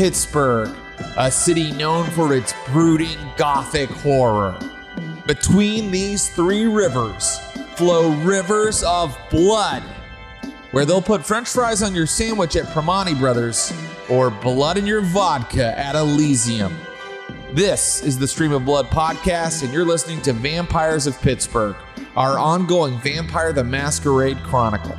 Pittsburgh, a city known for its brooding gothic horror. Between these three rivers flow rivers of blood, where they'll put french fries on your sandwich at Primanti Brothers or blood in your vodka at Elysium. This is the Stream of Blood podcast, and you're listening to Vampires of Pittsburgh, our ongoing Vampire the Masquerade Chronicle.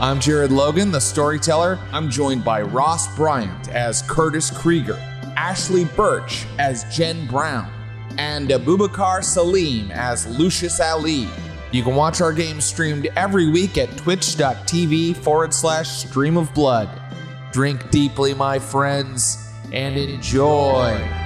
I'm Jared Logan, the storyteller. I'm joined by Ross Bryant as Curtis Krieger, Ashly Burch as Jen Brown, and Abubakar Salim as Lucius Ali. You can watch our games streamed every week at twitch.tv forward slash stream of blood. Drink deeply, my friends, and enjoy.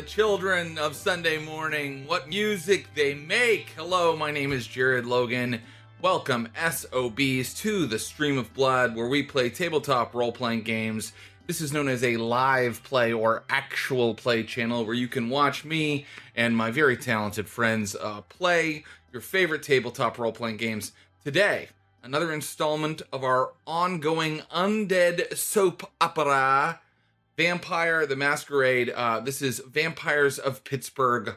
The children of Sunday morning, what music they make. Hello, my name is Jared Logan. Welcome, SOBs, to the Stream of Blood, where we play tabletop role playing games. This is known as a live play or actual play channel where you can watch me and my very talented friends uh, play your favorite tabletop role playing games. Today, another installment of our ongoing undead soap opera. Vampire the Masquerade. Uh, this is Vampires of Pittsburgh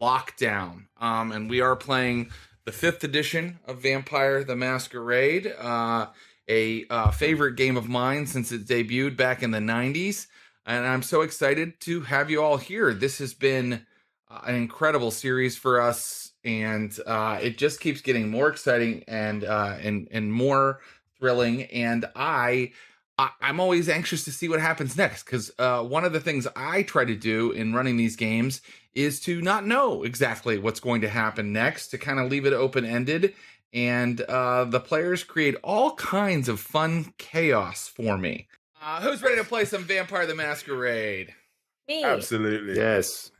Lockdown. Um, and we are playing the fifth edition of Vampire the Masquerade, uh, a uh, favorite game of mine since it debuted back in the 90s. And I'm so excited to have you all here. This has been uh, an incredible series for us, and uh, it just keeps getting more exciting and uh, and and more thrilling. And I I, am always anxious to see what happens next because uh, one of the things I try to do in running these games is to not know exactly what's going to happen next, to kind of leave it open ended. And uh, the players create all kinds of fun chaos for me. Uh, who's ready to play some Vampire the Masquerade? Me. Absolutely. Yes.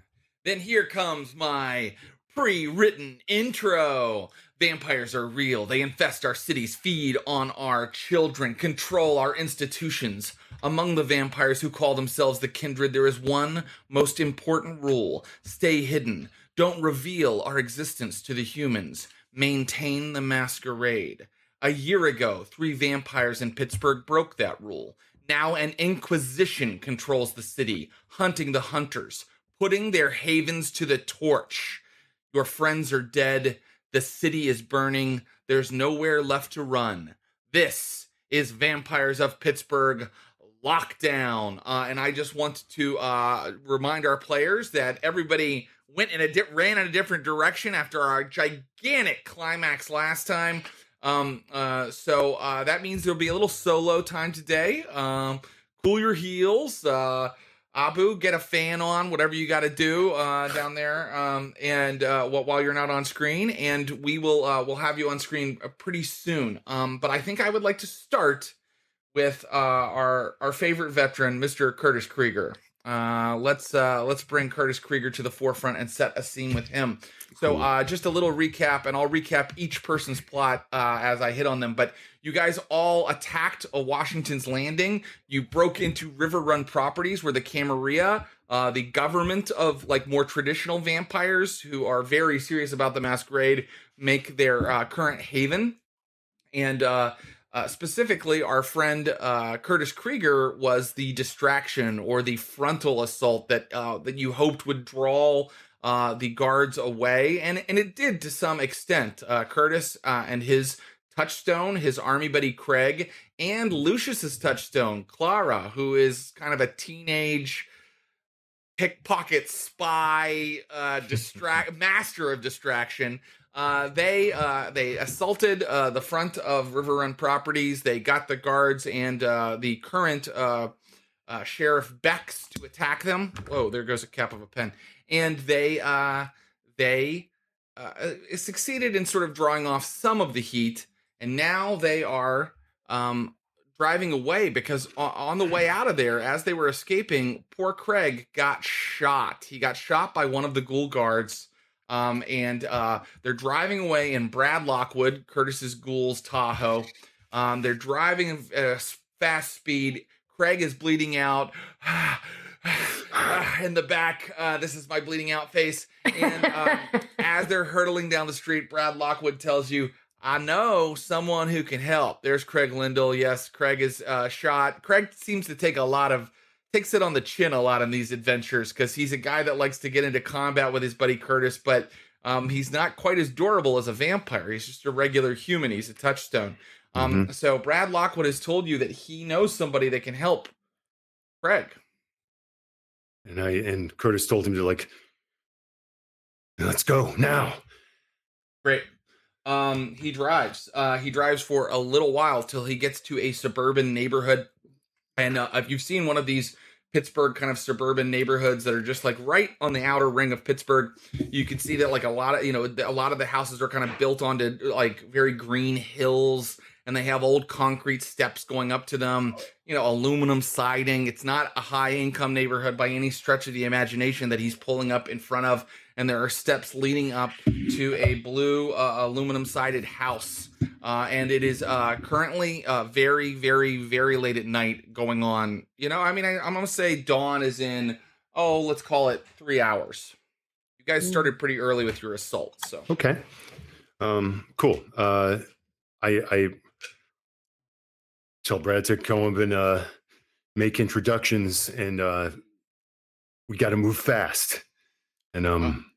Then here comes my pre written intro. Vampires are real. They infest our cities, feed on our children, control our institutions. Among the vampires who call themselves the kindred, there is one most important rule stay hidden. Don't reveal our existence to the humans. Maintain the masquerade. A year ago, three vampires in Pittsburgh broke that rule. Now, an inquisition controls the city, hunting the hunters, putting their havens to the torch. Your friends are dead the city is burning. There's nowhere left to run. This is Vampires of Pittsburgh Lockdown. Uh, and I just want to uh, remind our players that everybody went in a di- ran in a different direction after our gigantic climax last time. Um, uh, so uh, that means there'll be a little solo time today. Um, cool your heels. Abu, get a fan on, whatever you got to do uh, down there, um, and uh, while you're not on screen, and we will uh, we'll have you on screen uh, pretty soon. Um, but I think I would like to start with uh, our our favorite veteran, Mr. Curtis Krieger. Uh, let's uh, let's bring Curtis Krieger to the forefront and set a scene with him. So, uh, just a little recap, and I'll recap each person's plot uh, as I hit on them. But you guys all attacked a Washington's Landing. You broke into River Run Properties, where the Camarilla, uh, the government of like more traditional vampires who are very serious about the masquerade, make their uh, current haven. And uh, uh, specifically, our friend uh, Curtis Krieger was the distraction or the frontal assault that uh, that you hoped would draw uh, the guards away, and and it did to some extent. Uh, Curtis uh, and his touchstone, his army buddy Craig, and Lucius's touchstone, Clara, who is kind of a teenage pickpocket spy, uh, distract master of distraction. Uh, they uh, they assaulted uh, the front of River Run Properties. They got the guards and uh, the current uh, uh, sheriff Bex to attack them. Whoa, there goes a cap of a pen and they they succeeded in sort of drawing off some of the heat, and now they are um, driving away because on the way out of there, as they were escaping, poor Craig got shot. He got shot by one of the ghoul guards. Um, and uh, they're driving away in Brad Lockwood, Curtis's ghoul's Tahoe. Um, they're driving at a fast speed. Craig is bleeding out. in the back, uh, this is my bleeding out face. And um, as they're hurtling down the street, Brad Lockwood tells you, I know someone who can help. There's Craig Lindell. Yes, Craig is uh, shot. Craig seems to take a lot of takes it on the chin a lot in these adventures because he's a guy that likes to get into combat with his buddy Curtis, but um, he's not quite as durable as a vampire. He's just a regular human. He's a touchstone. Um, mm-hmm. So Brad Lockwood has told you that he knows somebody that can help Craig. And I and Curtis told him to like, let's go now. Great. Um, he drives. Uh, he drives for a little while till he gets to a suburban neighborhood. And uh, if you've seen one of these Pittsburgh kind of suburban neighborhoods that are just like right on the outer ring of Pittsburgh. You can see that like a lot of, you know, a lot of the houses are kind of built onto like very green hills and they have old concrete steps going up to them, you know, aluminum siding. It's not a high income neighborhood by any stretch of the imagination that he's pulling up in front of. And there are steps leading up to a blue uh, aluminum sided house. Uh, and it is uh, currently uh, very, very, very late at night going on. You know, I mean, I, I'm going to say dawn is in, oh, let's call it three hours. You guys mm. started pretty early with your assault. So, okay. Um, cool. Uh, I, I tell Brad to come up and uh, make introductions, and uh, we got to move fast. And um,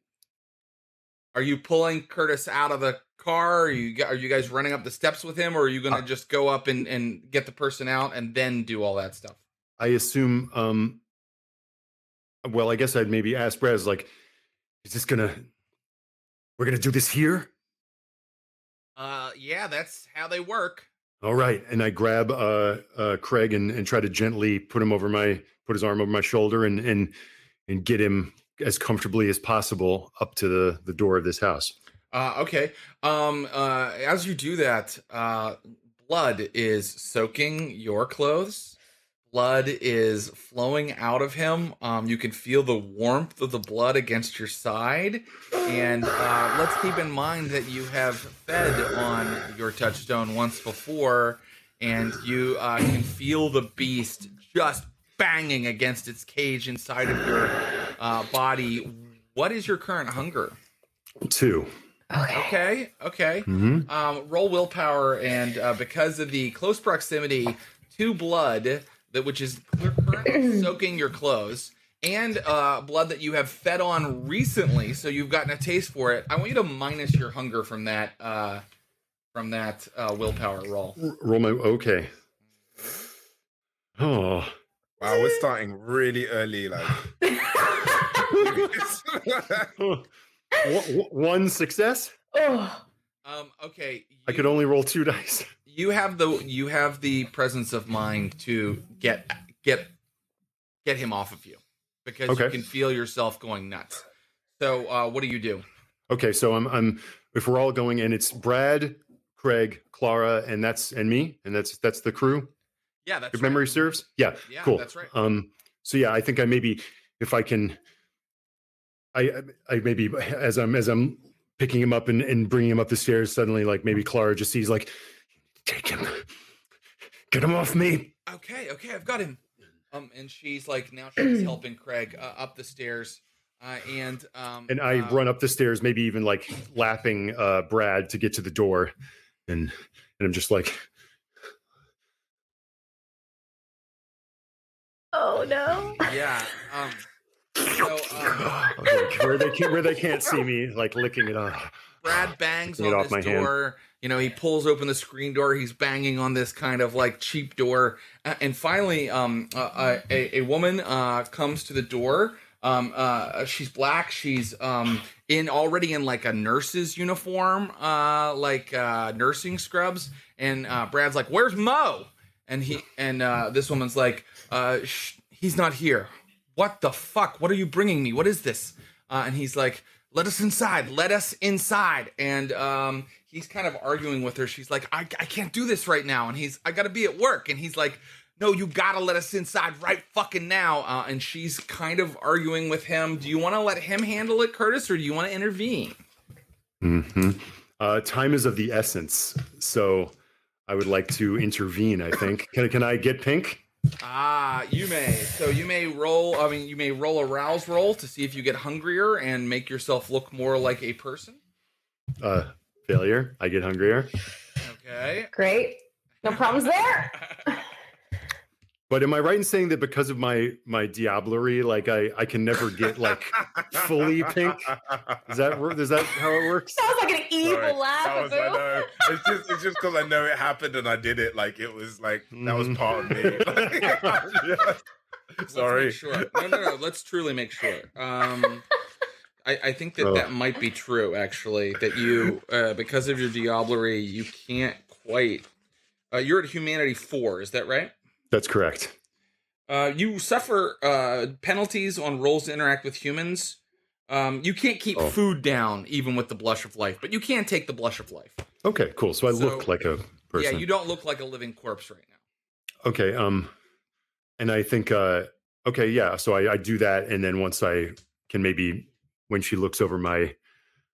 are you pulling Curtis out of the car? Are you are you guys running up the steps with him, or are you going to uh, just go up and and get the person out and then do all that stuff? I assume. Um, well, I guess I'd maybe ask Brad. Like, is this gonna? We're gonna do this here. Uh, yeah, that's how they work. All right, and I grab uh, uh, Craig and, and try to gently put him over my put his arm over my shoulder and and and get him as comfortably as possible up to the the door of this house. Uh, okay. Um, uh, as you do that, uh, blood is soaking your clothes blood is flowing out of him. Um, you can feel the warmth of the blood against your side. And uh, let's keep in mind that you have fed on your touchstone once before, and you uh, can feel the beast just banging against its cage inside of your uh, body. What is your current hunger? Two. Okay. Okay. Okay. Mm-hmm. Um, roll willpower, and uh, because of the close proximity to blood, that which is currently soaking your clothes and uh, blood that you have fed on recently, so you've gotten a taste for it. I want you to minus your hunger from that uh, from that uh, willpower roll. Roll my okay. Oh wow, we're starting really early. Like one success. Oh. Um. Okay. You... I could only roll two dice you have the you have the presence of mind to get get get him off of you because okay. you can feel yourself going nuts. So uh, what do you do? Okay, so I'm I'm if we're all going and it's Brad, Craig, Clara, and that's and me, and that's that's the crew. Yeah, that's Your right. memory serves. Yeah, yeah, cool. That's right. Um, so yeah, I think I maybe if I can, I I maybe as I'm as I'm picking him up and, and bringing him up the stairs, suddenly like maybe Clara just sees like Take him. Get him off me. Okay, okay, I've got him. Um, and she's like now she's helping Craig uh, up the stairs. Uh, and um, and I uh, run up the stairs, maybe even like lapping uh, Brad to get to the door, and and I'm just like, oh no, yeah. Um, so um, where they can, where they can't see me, like licking it off. Brad bangs on this door. Hand. You know, he pulls open the screen door. He's banging on this kind of like cheap door, and finally, um, uh, a, a woman uh, comes to the door. Um, uh, she's black. She's um in already in like a nurse's uniform, uh, like uh, nursing scrubs. And uh, Brad's like, "Where's Mo?" And he and uh, this woman's like, uh, sh- "He's not here. What the fuck? What are you bringing me? What is this?" Uh, and he's like, "Let us inside. Let us inside." And um, he's kind of arguing with her. She's like, I, I can't do this right now. And he's, I got to be at work. And he's like, no, you got to let us inside right fucking now. Uh, and she's kind of arguing with him. Do you want to let him handle it, Curtis, or do you want to intervene? hmm uh, time is of the essence. So I would like to intervene, I think. Can, can I get pink? Ah, you may. So you may roll. I mean, you may roll a rouse roll to see if you get hungrier and make yourself look more like a person. Uh, failure. I get hungrier. Okay. Great. No problems there. But am I right in saying that because of my my diablerie, like I I can never get like fully pink? Is that wor- is that how it works? Sounds like an evil Sorry. laugh. Was, I know. It's just it's just because I know it happened and I did it. Like it was like that was Mhm. part of me. Yeah. Let's Sorry. sure. No, no, no. Let's truly make sure. Um, I, I think that Oh. that might be true. Actually, that you, uh, because of your diablerie, you can't quite. Uh, you're at humanity four. Is that right? That's correct. Uh, you suffer uh, penalties on rolls to interact with humans. Um, you can't keep Oh. food down even with the blush of life, but you can take the blush of life. Okay, cool. So I So- look like a person. Yeah, you don't look like a living corpse right now. Okay. Um, and I think uh, okay, yeah. So I, I do that, and then once I can maybe when she looks over my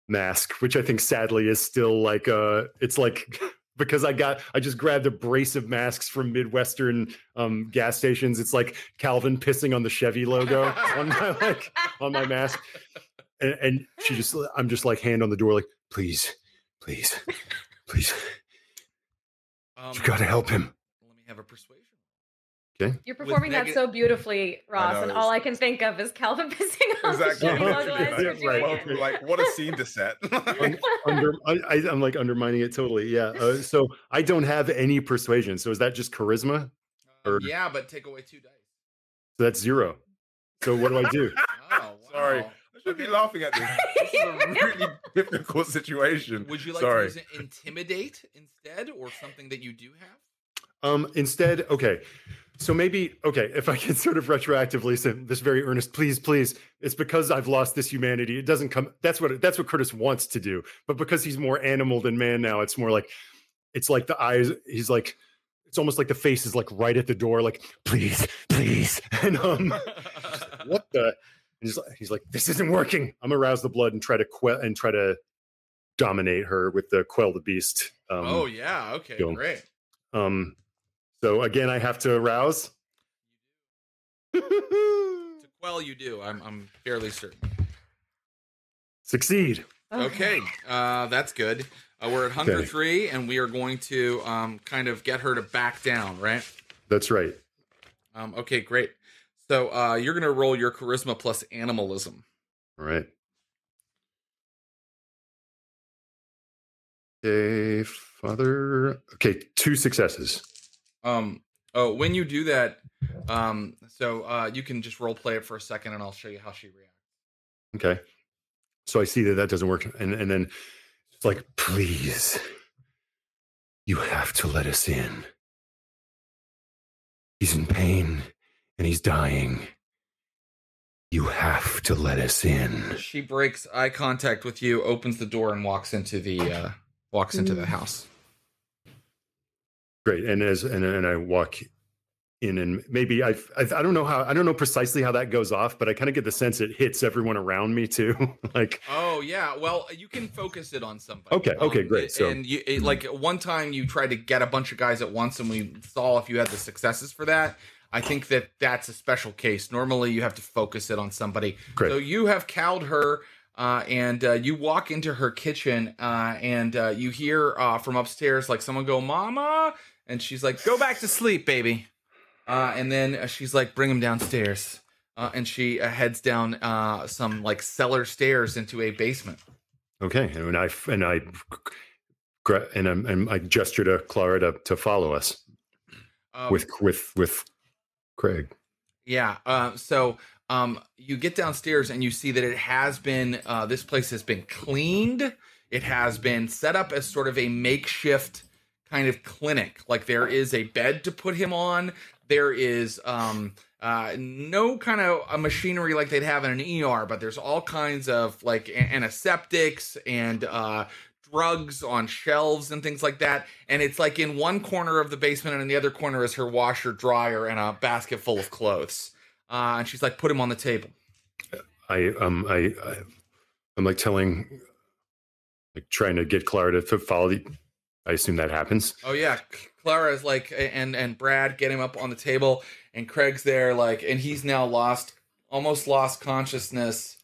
mask, which I think sadly is still like uh, it's like. Because I got, I just grabbed a brace of masks from Midwestern um, gas stations. It's like Calvin pissing on the Chevy logo on my like on my mask, and, and she just, I'm just like hand on the door, like please, please, please, Um, you got to help him. Let me have a persuasion. You're performing that so beautifully, Ross, know, and all I can think of is Calvin pissing on the Exactly. Chevy Yeah, logo as you're right. doing Well, like what a scene to set. under, I, I, I'm like undermining it totally. Yeah. Uh, so I don't have any persuasion. So is that just charisma? Um, Or- yeah, but take away two dice. So that's zero. So what do I do? Oh, wow. Sorry. I should be laughing at this. This is a really difficult situation. Would you like Sorry. to use intimidate instead, or something that you do have? Um, instead, okay. So maybe okay, if I can sort of retroactively say this very earnest, please, please. It's because I've lost this humanity. It doesn't come. That's what that's what Curtis wants to do. But because he's more animal than man now, it's more like it's like the eyes. He's like it's almost like the face is like right at the door, like please, please. And um, what the? And he's like, he's like, this isn't working. I'm gonna rouse the blood and try to quell and try to dominate her with the quell the beast. Um, oh yeah. Okay. Great. um. So again, I have to arouse. To quell, you do. I'm. I'm fairly certain. Succeed. Okay. Uh, that's good. Uh, we're at hunger Okay. three, and we are going to um kind of get her to back down, right? That's right. Um. Okay. Great. So uh, you're gonna roll your charisma plus animalism. All right. Okay, father. Okay, two successes. Um. Oh, when you do that, um. So uh, you can just role play it for a second, and I'll show you how she reacts. Okay. So I see that that doesn't work, and and then it's like, please, you have to let us in. He's in pain and he's dying. You have to let us in. She breaks eye contact with you, opens the door, and walks into the uh, walks into the house. Great. And as and and I walk in, and maybe I I, I don't know how I don't know precisely how that goes off, but I kind of get the sense it hits everyone around me too. like, Oh yeah, well you can focus it on somebody. Okay, um, okay, great. So- and you, it, mm-hmm. like one time you tried to get a bunch of guys at once, and we saw if you had the successes for that. I think that that's a special case. Normally you have to focus it on somebody. Great. So you have cowed her. Uh, and uh, you walk into her kitchen, uh, and uh, you hear uh, from upstairs like someone go, "Mama," and she's like, "Go back to sleep, baby." Uh, and then she's like, "Bring him downstairs." Uh, and she uh, heads down uh, some like cellar stairs into a basement. okay, and I and I and I'm, and I gesture to Clara to to follow us Um, with with with Craig. yeah. Uh, so um, you get downstairs and you see that it has been uh, this place has been cleaned. It has been set up as sort of a makeshift kind of clinic. Like there is a bed to put him on. There is um, uh, no kind of a machinery like they'd have in an ER, but there's all kinds of like antiseptics and uh, drugs on shelves and things like that. And it's like in one corner of the basement, and in the other corner is her washer, dryer, and a basket full of clothes. Uh, and she's like, "Put him on the table." I um I, I I'm like telling like trying to get Clara to, to follow the I assume that happens. Oh yeah, Clara is like, and and Brad get him up on the table, and Craig's there, like, and he's now lost, almost lost consciousness,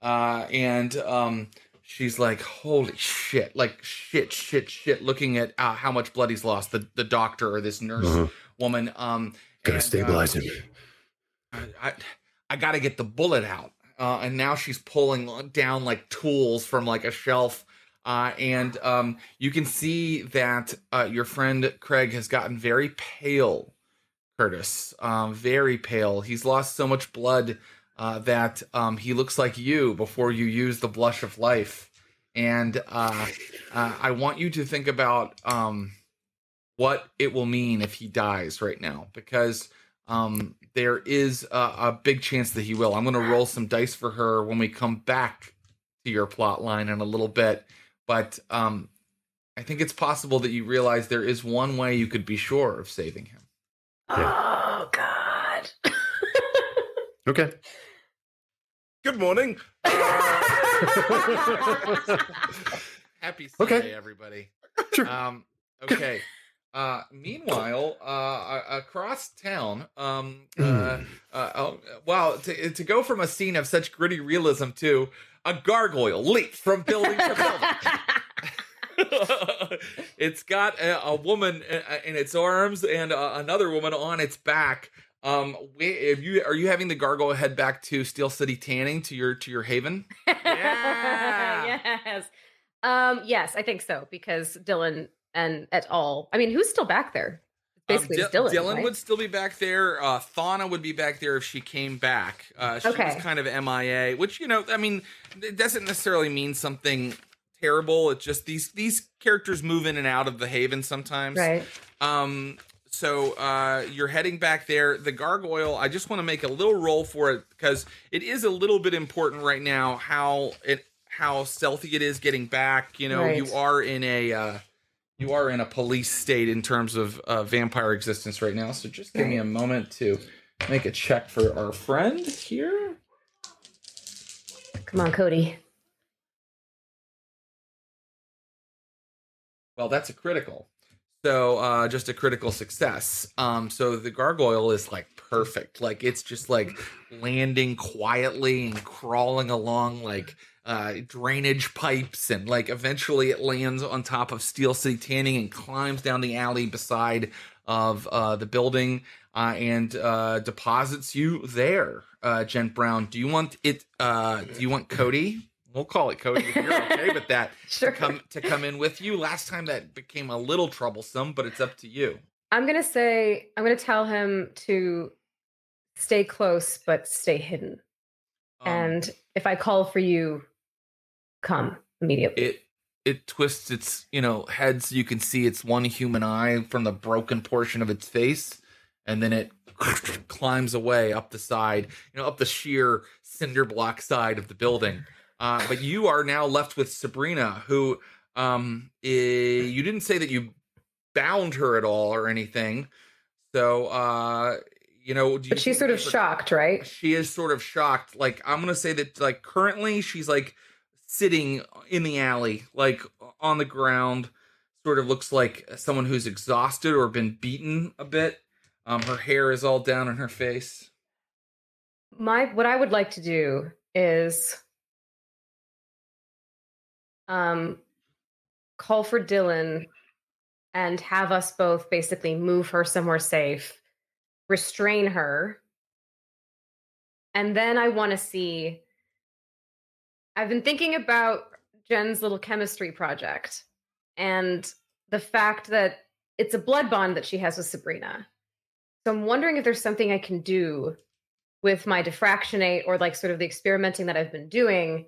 uh, and um, she's like, holy shit, like shit, shit, shit, looking at uh, how much blood he's lost. The the doctor or this nurse uh-huh. woman, um, gotta and, stabilize uh, him. I, I, got to get the bullet out. Uh, and now she's pulling down like tools from like a shelf. Uh, and um, you can see that uh, your friend Craig has gotten very pale, Curtis. Um, very pale. He's lost so much blood uh, that um, he looks like you before you use the blush of life. And uh, uh, I want you to think about um, what it will mean if he dies right now, because um, there is a, a, big chance that he will. I'm going to roll some dice for her when we come back to your plot line in a little bit, but um, I think it's possible that you realize there is one way you could be sure of saving him. Oh God. okay. Good morning. Happy Sunday, okay. everybody. Sure. Um, okay. Uh, meanwhile, uh, across town, um, uh, hmm. uh, oh, wow, to, to go from a scene of such gritty realism to a gargoyle leap from building to building. it's got a, a, woman in its arms and uh, another woman on its back. Um, if you are you having the gargoyle head back to Steel City Tanning to your to your haven? Yeah. yes. Um, yes, I think so because Dylan and at all. I mean, who's still back there? Um, Basically, um, D- Dylan. Dylan right? would still be back there. Uh, Thana would be back there if she came back. Uh, she okay. was kind of MIA, which you know, I mean, it doesn't necessarily mean something terrible. It's just these these characters move in and out of the Haven sometimes. Right. Um. So uh, you're heading back there. The gargoyle. I just want to make a little roll for it because it is a little bit important right now. How it how stealthy it is getting back. You know, right. you are in a. Uh, you are in a police state in terms of uh, vampire existence right now. So just give me a moment to make a check for our friend here. Come on, Cody. Well, that's a critical. So uh, just a critical success. Um, so the gargoyle is like perfect. Like it's just like landing quietly and crawling along like uh, drainage pipes, and like eventually it lands on top of Steel City Tanning and climbs down the alley beside of uh, the building uh, and uh, deposits you there. Uh, Jen Brown, do you want it? Uh, do you want Cody? We'll call it Cody if you're okay with that. sure. To come to come in with you. Last time that became a little troublesome, but it's up to you. I'm gonna say I'm gonna tell him to stay close but stay hidden. Um, and if I call for you, come immediately. It it twists its you know head so you can see its one human eye from the broken portion of its face, and then it climbs away up the side, you know, up the sheer cinder block side of the building. Uh, but you are now left with Sabrina, who um, you didn't say that you bound her at all or anything. So uh, you know, but she's sort of shocked, right? She is sort of shocked. Like I'm gonna say that like currently she's like sitting in the alley, like on the ground, sort of looks like someone who's exhausted or been beaten a bit. Um, her hair is all down on her face. My what I would like to do is um call for Dylan and have us both basically move her somewhere safe, restrain her. And then I want to see I've been thinking about Jen's little chemistry project and the fact that it's a blood bond that she has with Sabrina. So I'm wondering if there's something I can do with my Defractionate or like sort of the experimenting that I've been doing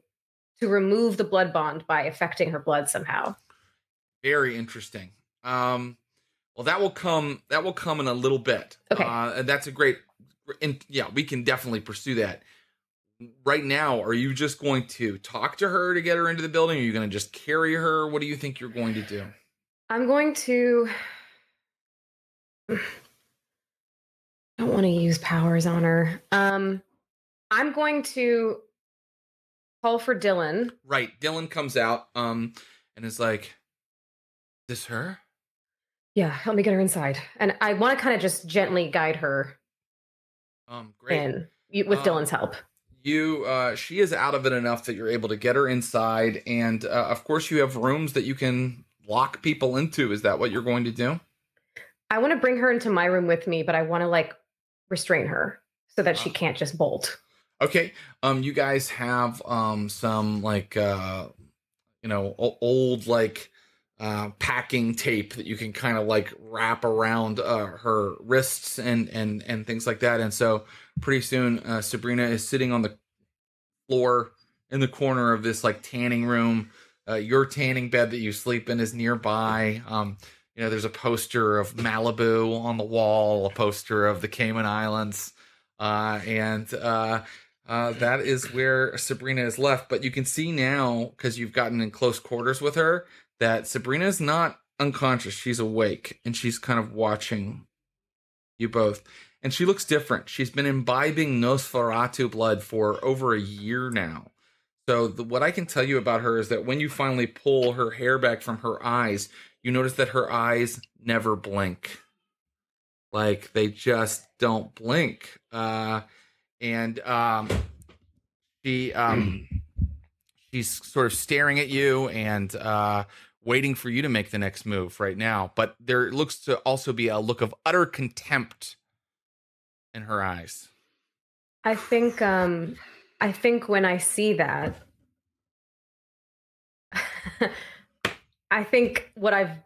to remove the blood bond by affecting her blood somehow. Very interesting. Um, well, that will come. That will come in a little bit. Okay, uh, that's a great. And yeah, we can definitely pursue that right now, are you just going to talk to her to get her into the building? Are you going to just carry her? What do you think you're going to do? I'm going to. I don't want to use powers on her. Um, I'm going to call for Dylan. Right. Dylan comes out um, and is like, This her? Yeah, help me get her inside. And I want to kind of just gently guide her Um, great. in with Um, Dylan's help. You, uh, she is out of it enough that you're able to get her inside, and uh, of course, you have rooms that you can lock people into. Is that what you're going to do? I want to bring her into my room with me, but I want to like restrain her so that she Ah. can't just bolt. Okay. Um, you guys have um some like uh, you know, o- old like uh packing tape that you can kind of like wrap around uh her wrists and and and things like that. And so pretty soon, uh, Sabrina is sitting on the floor in the corner of this like tanning room. Uh, your tanning bed that you sleep in is nearby. Um, you know, there's a poster of Malibu on the wall, a poster of the Cayman Islands, uh, and uh, uh, that is where Sabrina is left. But you can see now, because you've gotten in close quarters with her, that Sabrina is not unconscious. She's awake and she's kind of watching you both. And she looks different. She's been imbibing Nosferatu blood for over a year now. So, the, what I can tell you about her is that when you finally pull her hair back from her eyes, you notice that her eyes never blink. Like they just don't blink. Uh, and um, she um, she's sort of staring at you and uh, waiting for you to make the next move right now. But there looks to also be a look of utter contempt in her eyes. I think um I think when I see that I think what I've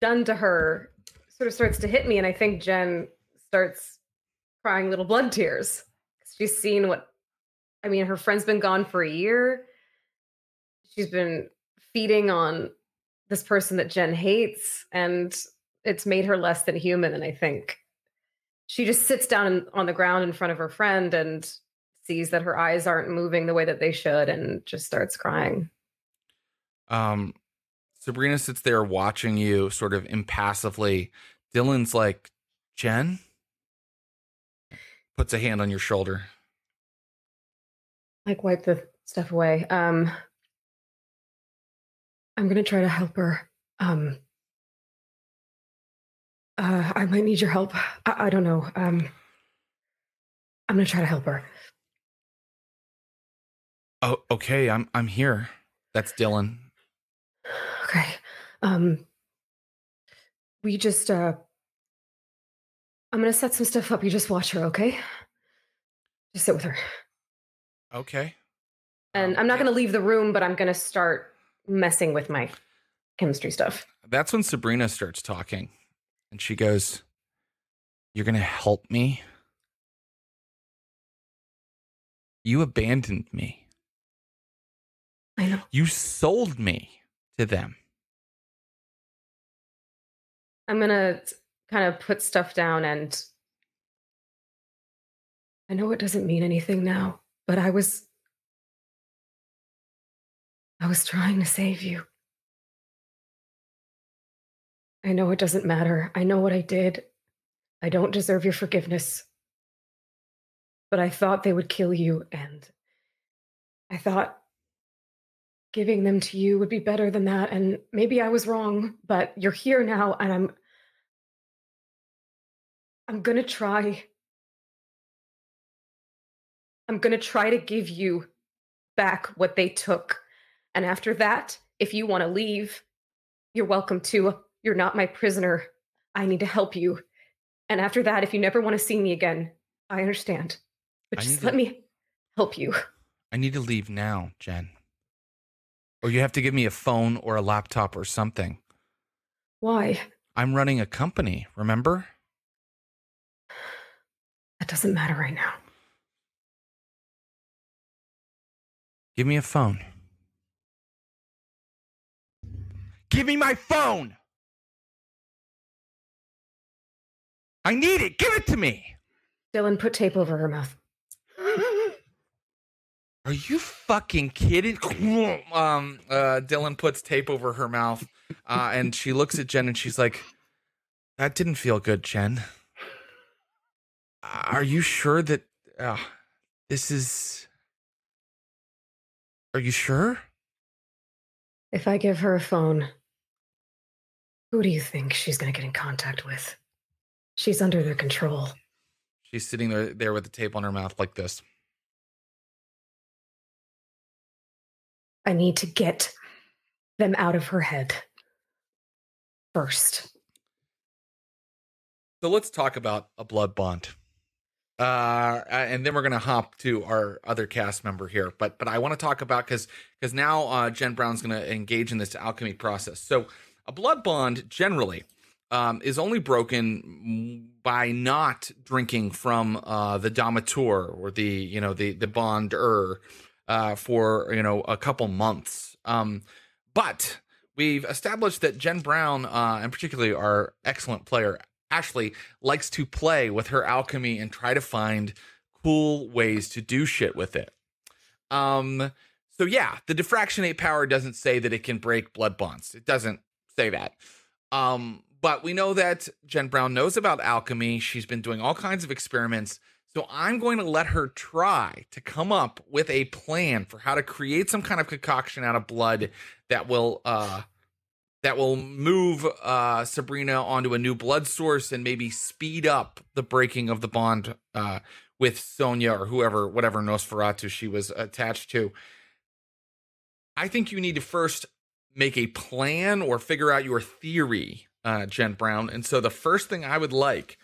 done to her sort of starts to hit me and I think Jen starts crying little blood tears. She's seen what I mean her friend's been gone for a year. She's been feeding on this person that Jen hates and it's made her less than human and I think she just sits down on the ground in front of her friend and sees that her eyes aren't moving the way that they should and just starts crying. Um, Sabrina sits there watching you sort of impassively. Dylan's like, Jen? Puts a hand on your shoulder. Like wipe the stuff away. Um I'm going to try to help her. Um uh I might need your help. I, I don't know. Um I'm going to try to help her. Oh, okay. I'm I'm here. That's Dylan. Okay. Um we just uh I'm going to set some stuff up. You just watch her, okay? Just sit with her. Okay. And I'm not going to leave the room, but I'm going to start messing with my chemistry stuff. That's when Sabrina starts talking, and she goes, "You're gonna help me. You abandoned me. I know. You sold me to them. I'm going to kind of put stuff down and I know it doesn't mean anything now, but I was I was trying to save you. I know it doesn't matter. I know what I did. I don't deserve your forgiveness. But I thought they would kill you and I thought giving them to you would be better than that and maybe I was wrong, but you're here now and I'm I'm to try I'm to try to give you back what they took. And after that, if you want to leave, you're welcome to. You're not my prisoner. I need to help you. And after that, if you never want to see me again, I understand. But I just need to- let me help you. I need to leave now, Jen. Or you have to give me a phone or a laptop or something. Why? I'm running a company, remember? That doesn't matter right now. Give me a phone. Give me my phone. I need it. Give it to me. Dylan, put tape over her mouth. Are you fucking kidding? Um, uh, Dylan puts tape over her mouth, uh, and she looks at Jen and she's like, "That didn't feel good, Jen. Are you sure that uh, this is? Are you sure? If I give her a phone, Who do you think she's going to get in contact with? She's under their control. She's sitting there, there with the tape on her mouth like this. I need to get them out of her head first. So let's talk about a blood bond. Uh, and then we're gonna hop to our other cast member here. But but I want to talk about because because now uh, Jen Brown's gonna engage in this alchemy process. So a blood bond generally um, is only broken by not drinking from uh, the domitor or the you know the the bonder uh, for you know a couple months. Um, but we've established that Jen Brown, uh, and particularly our excellent player Ashley, likes to play with her alchemy and try to find cool ways to do shit with it. Um, so yeah, the Defractionate power doesn't say that it can break blood bonds. It doesn't say that. Um, but we know that Jen Brown knows about alchemy. She's been doing all kinds of experiments. So I'm going to let her try to come up with a plan for how to create some kind of concoction out of blood that will uh that will move uh Sabrina onto a new blood source and maybe speed up the breaking of the bond uh with Sonia or whoever whatever Nosferatu she was attached to. I think you need to first make a plan or figure out your theory, uh, Jen Brown. And so the first thing I would like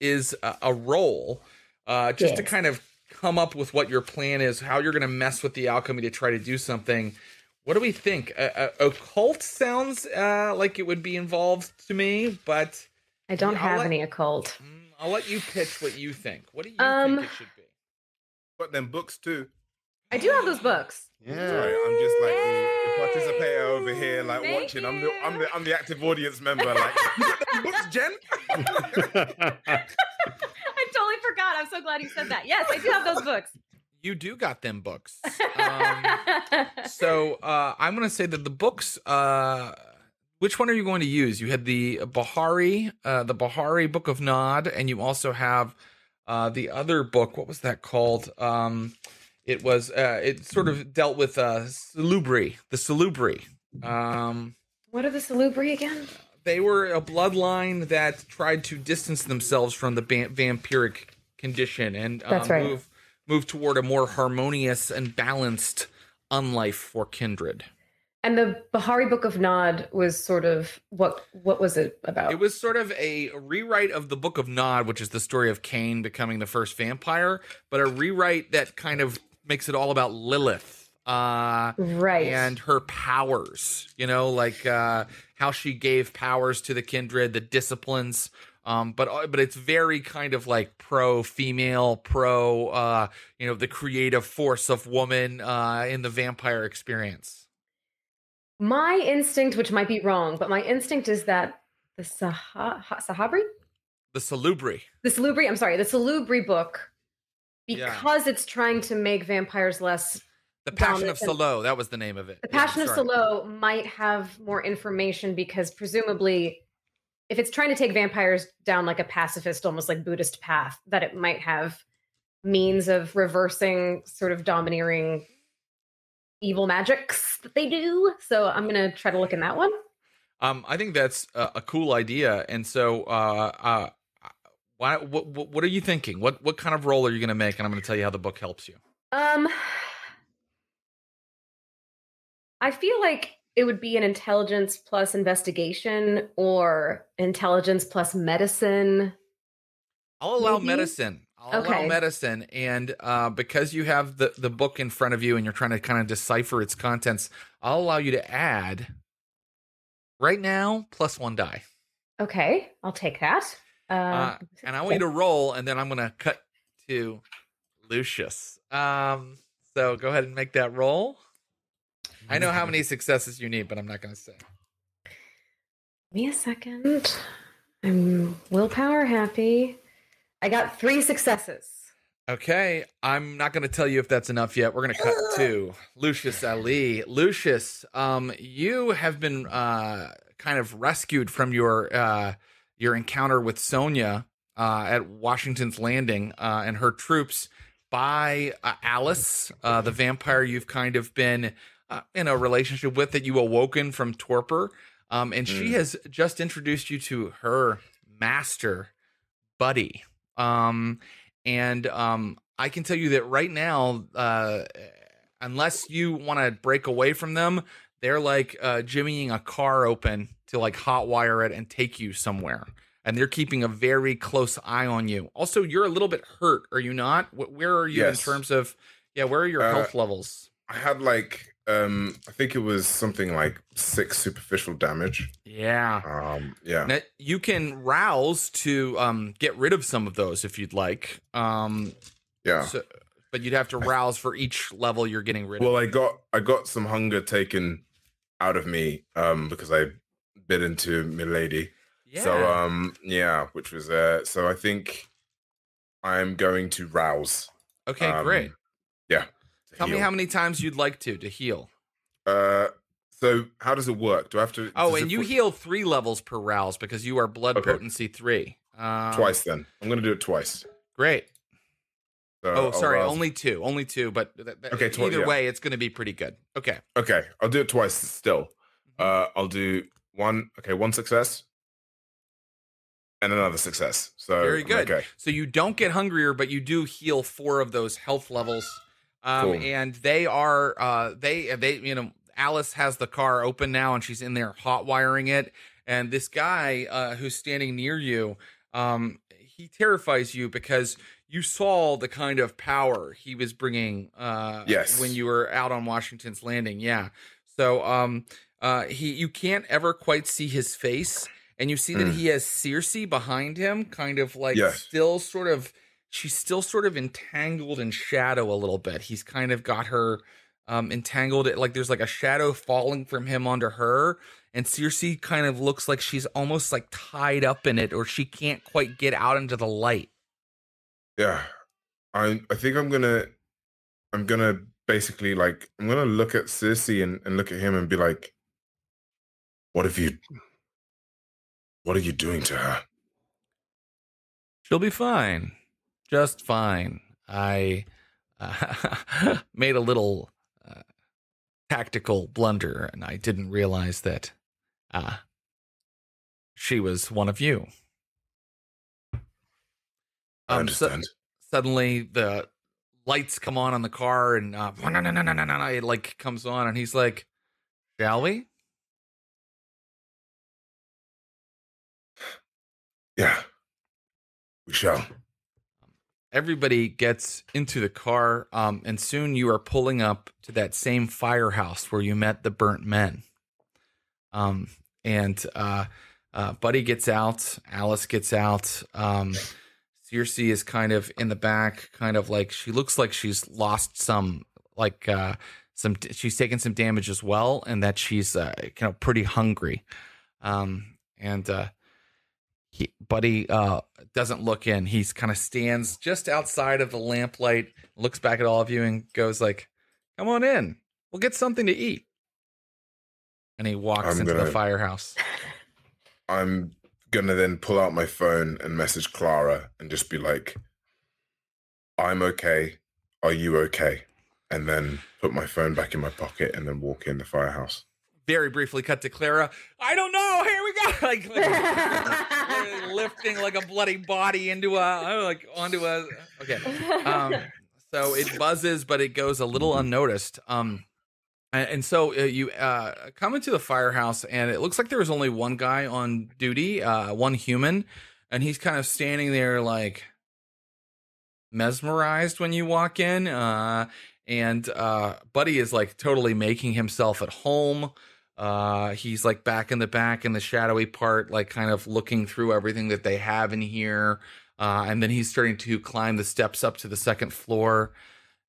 is a, a roll, uh, just to kind of come up with what your plan is, how you're going to mess with the alchemy to try to do something. What do we think? A, a, occult sounds uh, like it would be involved to me, but I don't Yeah, I'll have let- any occult. mm, I'll let you pitch what you think. What do you Um, think it should be? Got them books too. I do have those books. Sorry, I'm just like the, the participator over here, like Thank watching. I'm the I'm the I'm the active audience member. Like, you books, Jen? I totally forgot. I'm so glad you said that. Yes, I do have those books. You do got them books. Um, so uh, I'm going to say that the books. Uh, which one are you going to use? You had the Bahari, uh, the Bahari Book of Nod, and you also have uh, the other book. What was that called? Um, it was. Uh, it sort of dealt with uh, Salubri, the Salubri. Um, what are the salubri again? they were a bloodline that tried to distance themselves from the va- vampiric condition and uh, That's right. move move toward a more harmonious and balanced unlife for kindred. And the Bahari Book of Nod was sort of what what was it about? It was sort of a rewrite of the Book of Nod, which is the story of Cain becoming the first vampire, but a rewrite that kind of makes it all about Lilith. Uh right. and her powers you know like uh how she gave powers to the kindred the disciplines um but uh, but it's very kind of like pro female pro uh you know the creative force of woman uh in the vampire experience my instinct, which might be wrong, but my instinct is that the Sah- Sahabri, the salubri the Salubri, I'm sorry, the Salubri book, Yeah. because it's trying to make vampires less the passion of Dominant Saulot that was the name of it The Yeah, Passion of sorry. Saulot might have more information because presumably, if it's trying to take vampires down like a pacifist, almost like Buddhist path, that it might have means of reversing sort of domineering evil magics that they do. So I'm gonna try to look in that one. um i think that's a, a cool idea and so uh uh why what, what what are you thinking what what kind of role are you going to make and i'm going to tell you how the book helps you Um, I feel like it would be an intelligence plus investigation or intelligence plus medicine. I'll allow Maybe? medicine. I'll allow medicine, and uh, because you have the the book in front of you and you're trying to kind of decipher its contents, I'll allow you to add right now plus one die, Okay, I'll take that. Uh, uh, and I want you to roll, and then I'm gonna cut to Lucius. Um, so go ahead and make that roll. I know how many successes you need, but I'm not gonna say. Give me a second. I'm willpower happy. I got three successes. Okay, I'm not going to tell you if that's enough yet. We're going to cut to Lucius Ali. Lucius, um, you have been uh, kind of rescued from your uh, your encounter with Sonia uh, at Washington's Landing uh, and her troops by uh, Alice, uh, the vampire you've kind of been uh, in a relationship with that you awoken from torpor. Um, and she Mm. has just introduced you to her master, Buddy. Um, and um, I can tell you that right now, uh, unless you want to break away from them, they're like uh, jimmying a car open to like hotwire it and take you somewhere. And they're keeping a very close eye on you. Also, you're a little bit hurt, are you not? Where are you Yes. in terms of, yeah, where are your Uh, health levels? I had like um I think it was something like six superficial damage. Yeah. Um yeah. Now, you can rouse to um, get rid of some of those if you'd like. Um, Yeah. so, but you'd have to rouse for each level you're getting rid Well, of. Well, I got I got some hunger taken out of me um because I bit into Milady. Yeah. So um yeah, which was uh so I think I'm going to rouse. okay, um, great. Yeah. To Tell me how many times you'd like to to heal. uh so how does it work? Do I have to Oh, and you put- heal three levels per rouse because you are blood Okay. potency three. Um, twice then. I'm gonna do it twice. Great. So Oh, I'll sorry, rouse- only two, only two. But th- th- Okay, twi- either yeah. way, it's going to be pretty good. Okay. Okay, I'll do it twice still. Mm-hmm. Uh I'll do one okay, one success and another success. So Very good. Okay. So you don't get hungrier, but you do heal four of those health levels. Um, Cool. and they are uh, they they you know Alice has the car open now, and she's in there hot wiring it. And this guy uh, who's standing near you, um, he terrifies you because you saw the kind of power he was bringing. Uh, Yes. when you were out on Washington's Landing, yeah. So um, uh, he you can't ever quite see his face, and you see that Mm. he has Circe behind him, kind of like Yes. still sort of she's still sort of entangled in shadow a little bit. He's kind of got her um entangled it like there's like a shadow falling from him onto her and Circe kind of looks like she's almost like tied up in it or she can't quite get out into the light. Yeah. I I think I'm gonna I'm gonna basically like I'm gonna look at Cersei and, and look at him and be like, what have you what are you doing to her? She'll be fine. Just fine. I uh, made a little uh, tactical blunder and I didn't realize that uh, she was one of you. I Um, so- understand. suddenly the lights come on on the car and uh, it like comes on and he's like, shall we? yeah. We shall. Everybody gets into the car um, and soon you are pulling up to that same firehouse where you met the burnt men. Um, and uh, uh, buddy gets out alice gets out um, circe is kind of in the back kind of like she looks like she's lost some like uh, some she's taken some damage as well and that she's uh, kind of pretty hungry. Um, and uh, he, Buddy uh, doesn't look in. He's kind of stands just outside of the lamplight, looks back at all of you, and goes like, "Come on in. We'll get something to eat." And he walks I'm into the gonna- firehouse. I'm gonna then pull out my phone and message Clara and just be like, I'm okay. Are you okay? And then put my phone back in my pocket and then walk in the firehouse. Very briefly, cut to Clara. I don't know. Here we go. Like, like, lifting like a bloody body into a like onto a. Okay. um, so it buzzes, but it goes a little unnoticed. Um, and, and so uh, you uh, come into the firehouse, and it looks like there was only one guy on duty, uh, one human, and he's kind of standing there like mesmerized when you walk in. Uh, and uh, Buddy is like totally making himself at home. Uh, he's like back in the back in the shadowy part, like kind of looking through everything that they have in here. Uh, and then he's starting to climb the steps up to the second floor.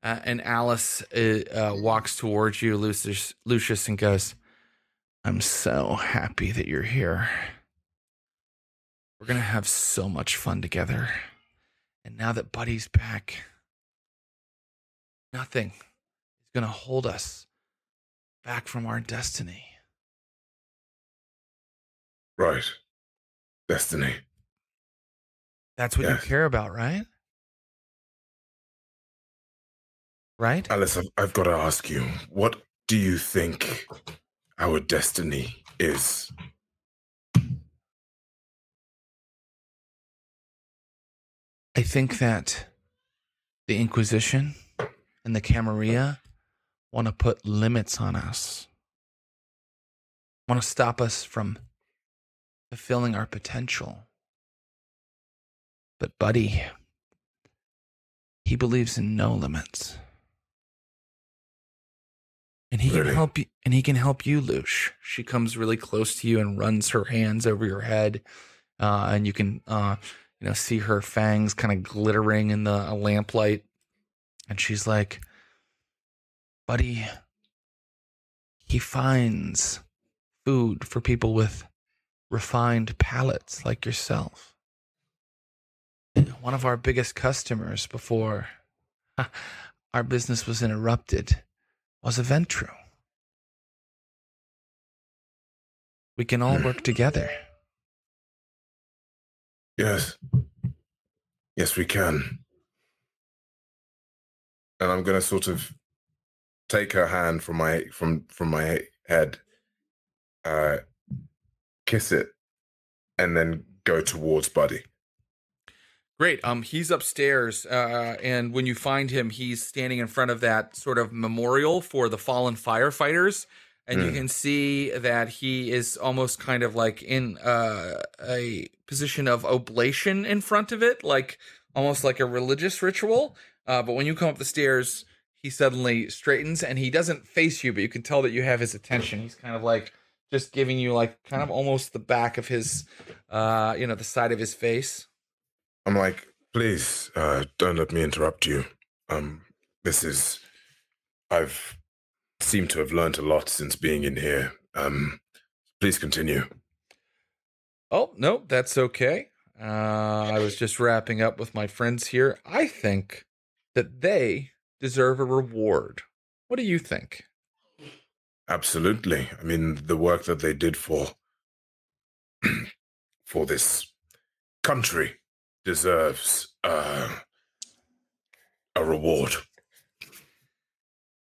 Uh, and Alice uh, uh, walks towards you, Lucius, Lucius, and goes, I'm so happy that you're here. We're going to have so much fun together. And now that Buddy's back, nothing is going to hold us back from our destiny. Right. Destiny. That's what yes. you care about, right? Right? Alice, I've, I've got to ask you what do you think our destiny is? I think that the Inquisition and the Camarilla want to put limits on us, want to stop us from fulfilling our potential. But, Buddy, he believes in no limits. And he Really? can help you and he can help you, Lush. She comes really close to you and runs her hands over your head. Uh, and you can uh, you know, see her fangs kind of glittering in the lamplight. And she's like, Buddy, he finds food for people with refined palates like yourself. One of our biggest customers before our business was interrupted was a Ventrue. We can all work together. Yes. Yes, we can. And I'm gonna sort of take her hand from my from from my head, uh, kiss it, and then go towards Buddy. Great. Um, he's upstairs, uh, and when you find him, he's standing in front of that sort of memorial for the fallen firefighters, and you Mm. can see that he is almost kind of like in uh, a position of oblation in front of it, like almost like a religious ritual. Uh, but when you come up the stairs, he suddenly straightens, and he doesn't face you, but you can tell that you have his attention. He's kind of like just giving you like kind of almost the back of his, uh, you know, the side of his face. I'm like, please, uh, don't let me interrupt you. Um, this is, I've seemed to have learned a lot since being in here. Um, please continue. Oh, no, that's okay. Uh, I was just wrapping up with my friends here. I think that they deserve a reward. What do you think? Absolutely. I mean, the work that they did for for this country deserves uh, a reward.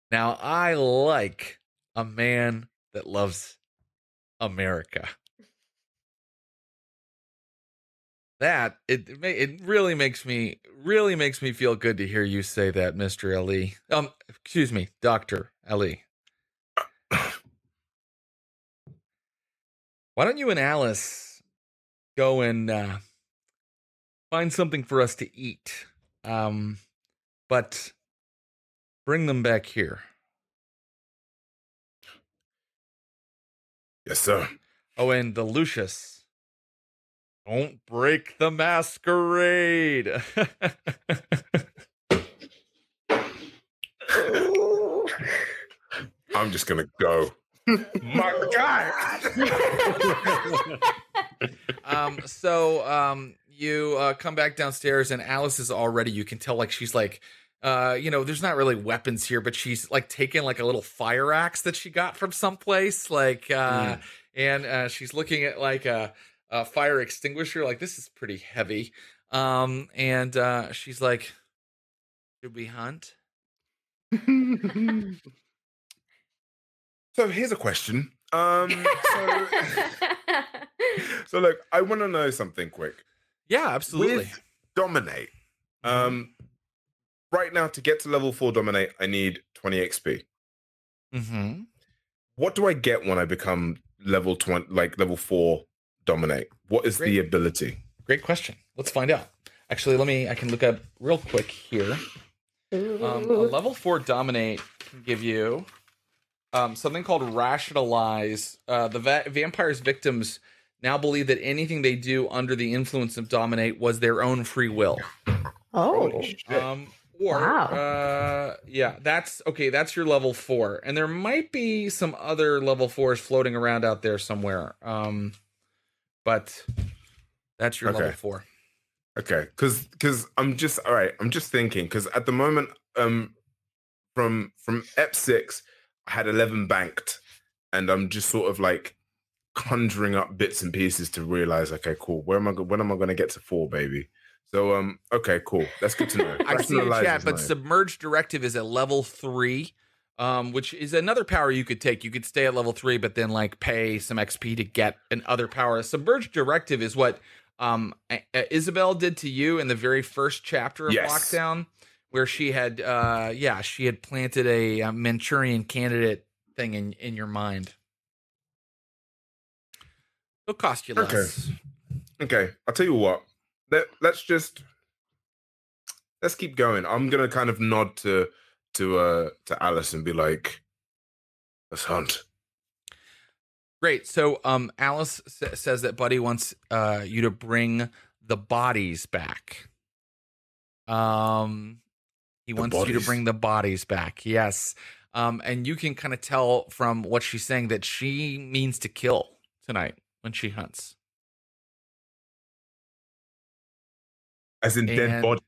Now, I like a man that loves America. That it it really makes me really makes me feel good to hear you say that, Mister Ali. Um, excuse me, Doctor Ali. Why don't you and Alice go and uh, find something for us to eat? Um, but bring them back here. yes, sir. Oh, and the Lucius. Don't break the masquerade. I'm just gonna go. My God! um, so um, you uh, come back downstairs, and Alice is already. You can tell, like she's like, uh, you know, there's not really weapons here, but she's like taking like a little fire axe that she got from someplace, like, uh, and uh, she's looking at like a, a fire extinguisher. Like this is pretty heavy. Um, and uh, she's like, "Should we hunt?" So here's a question. Um, so, so look, I want to know something quick. Yeah, absolutely. With dominate, um, right now to get to level four dominate, I need 20 XP. mm-hmm. What do I get when I become level 20, like level four dominate? What is the ability? Great question. Let's find out. Actually, let me. I can look up real quick here. Um, a level four dominate can give you um, something called rationalize. Uh, the va- vampire's victims now believe that anything they do under the influence of dominate was their own free will. oh, Um, or Wow. uh, yeah, that's okay. That's your level four, and there might be some other level fours floating around out there somewhere. Um, but that's your level four. Okay, because because I'm just all right. I'm just thinking because at the moment, um, from from Ep six, I had eleven banked, and I'm just sort of like conjuring up bits and pieces to realize, okay, cool. Where am I? go- When am I going to get to four, baby? So um, okay, cool. That's good to know. I see in Rationalize chat, but nice. submerged directive is at level three, um, which is another power you could take. You could stay at level three, but then like pay some XP to get another power. Submerged directive is what um A- A- Isabel did to you in the very first chapter of Yes. Lockdown, where she had uh yeah she had planted a, uh Manchurian candidate thing in in your mind. It'll cost you Okay. less. Okay, I'll tell you what. Let let's just let's keep going. I'm gonna kind of nod to to uh to Alice and be like, "Let's hunt." Great. So, um, Alice sa- says that Buddy wants uh you to bring the bodies back. Um, he The wants you to bring the bodies back. Yes. Um, and you can kind of tell from what she's saying that she means to kill tonight when she hunts. As in dead And- body.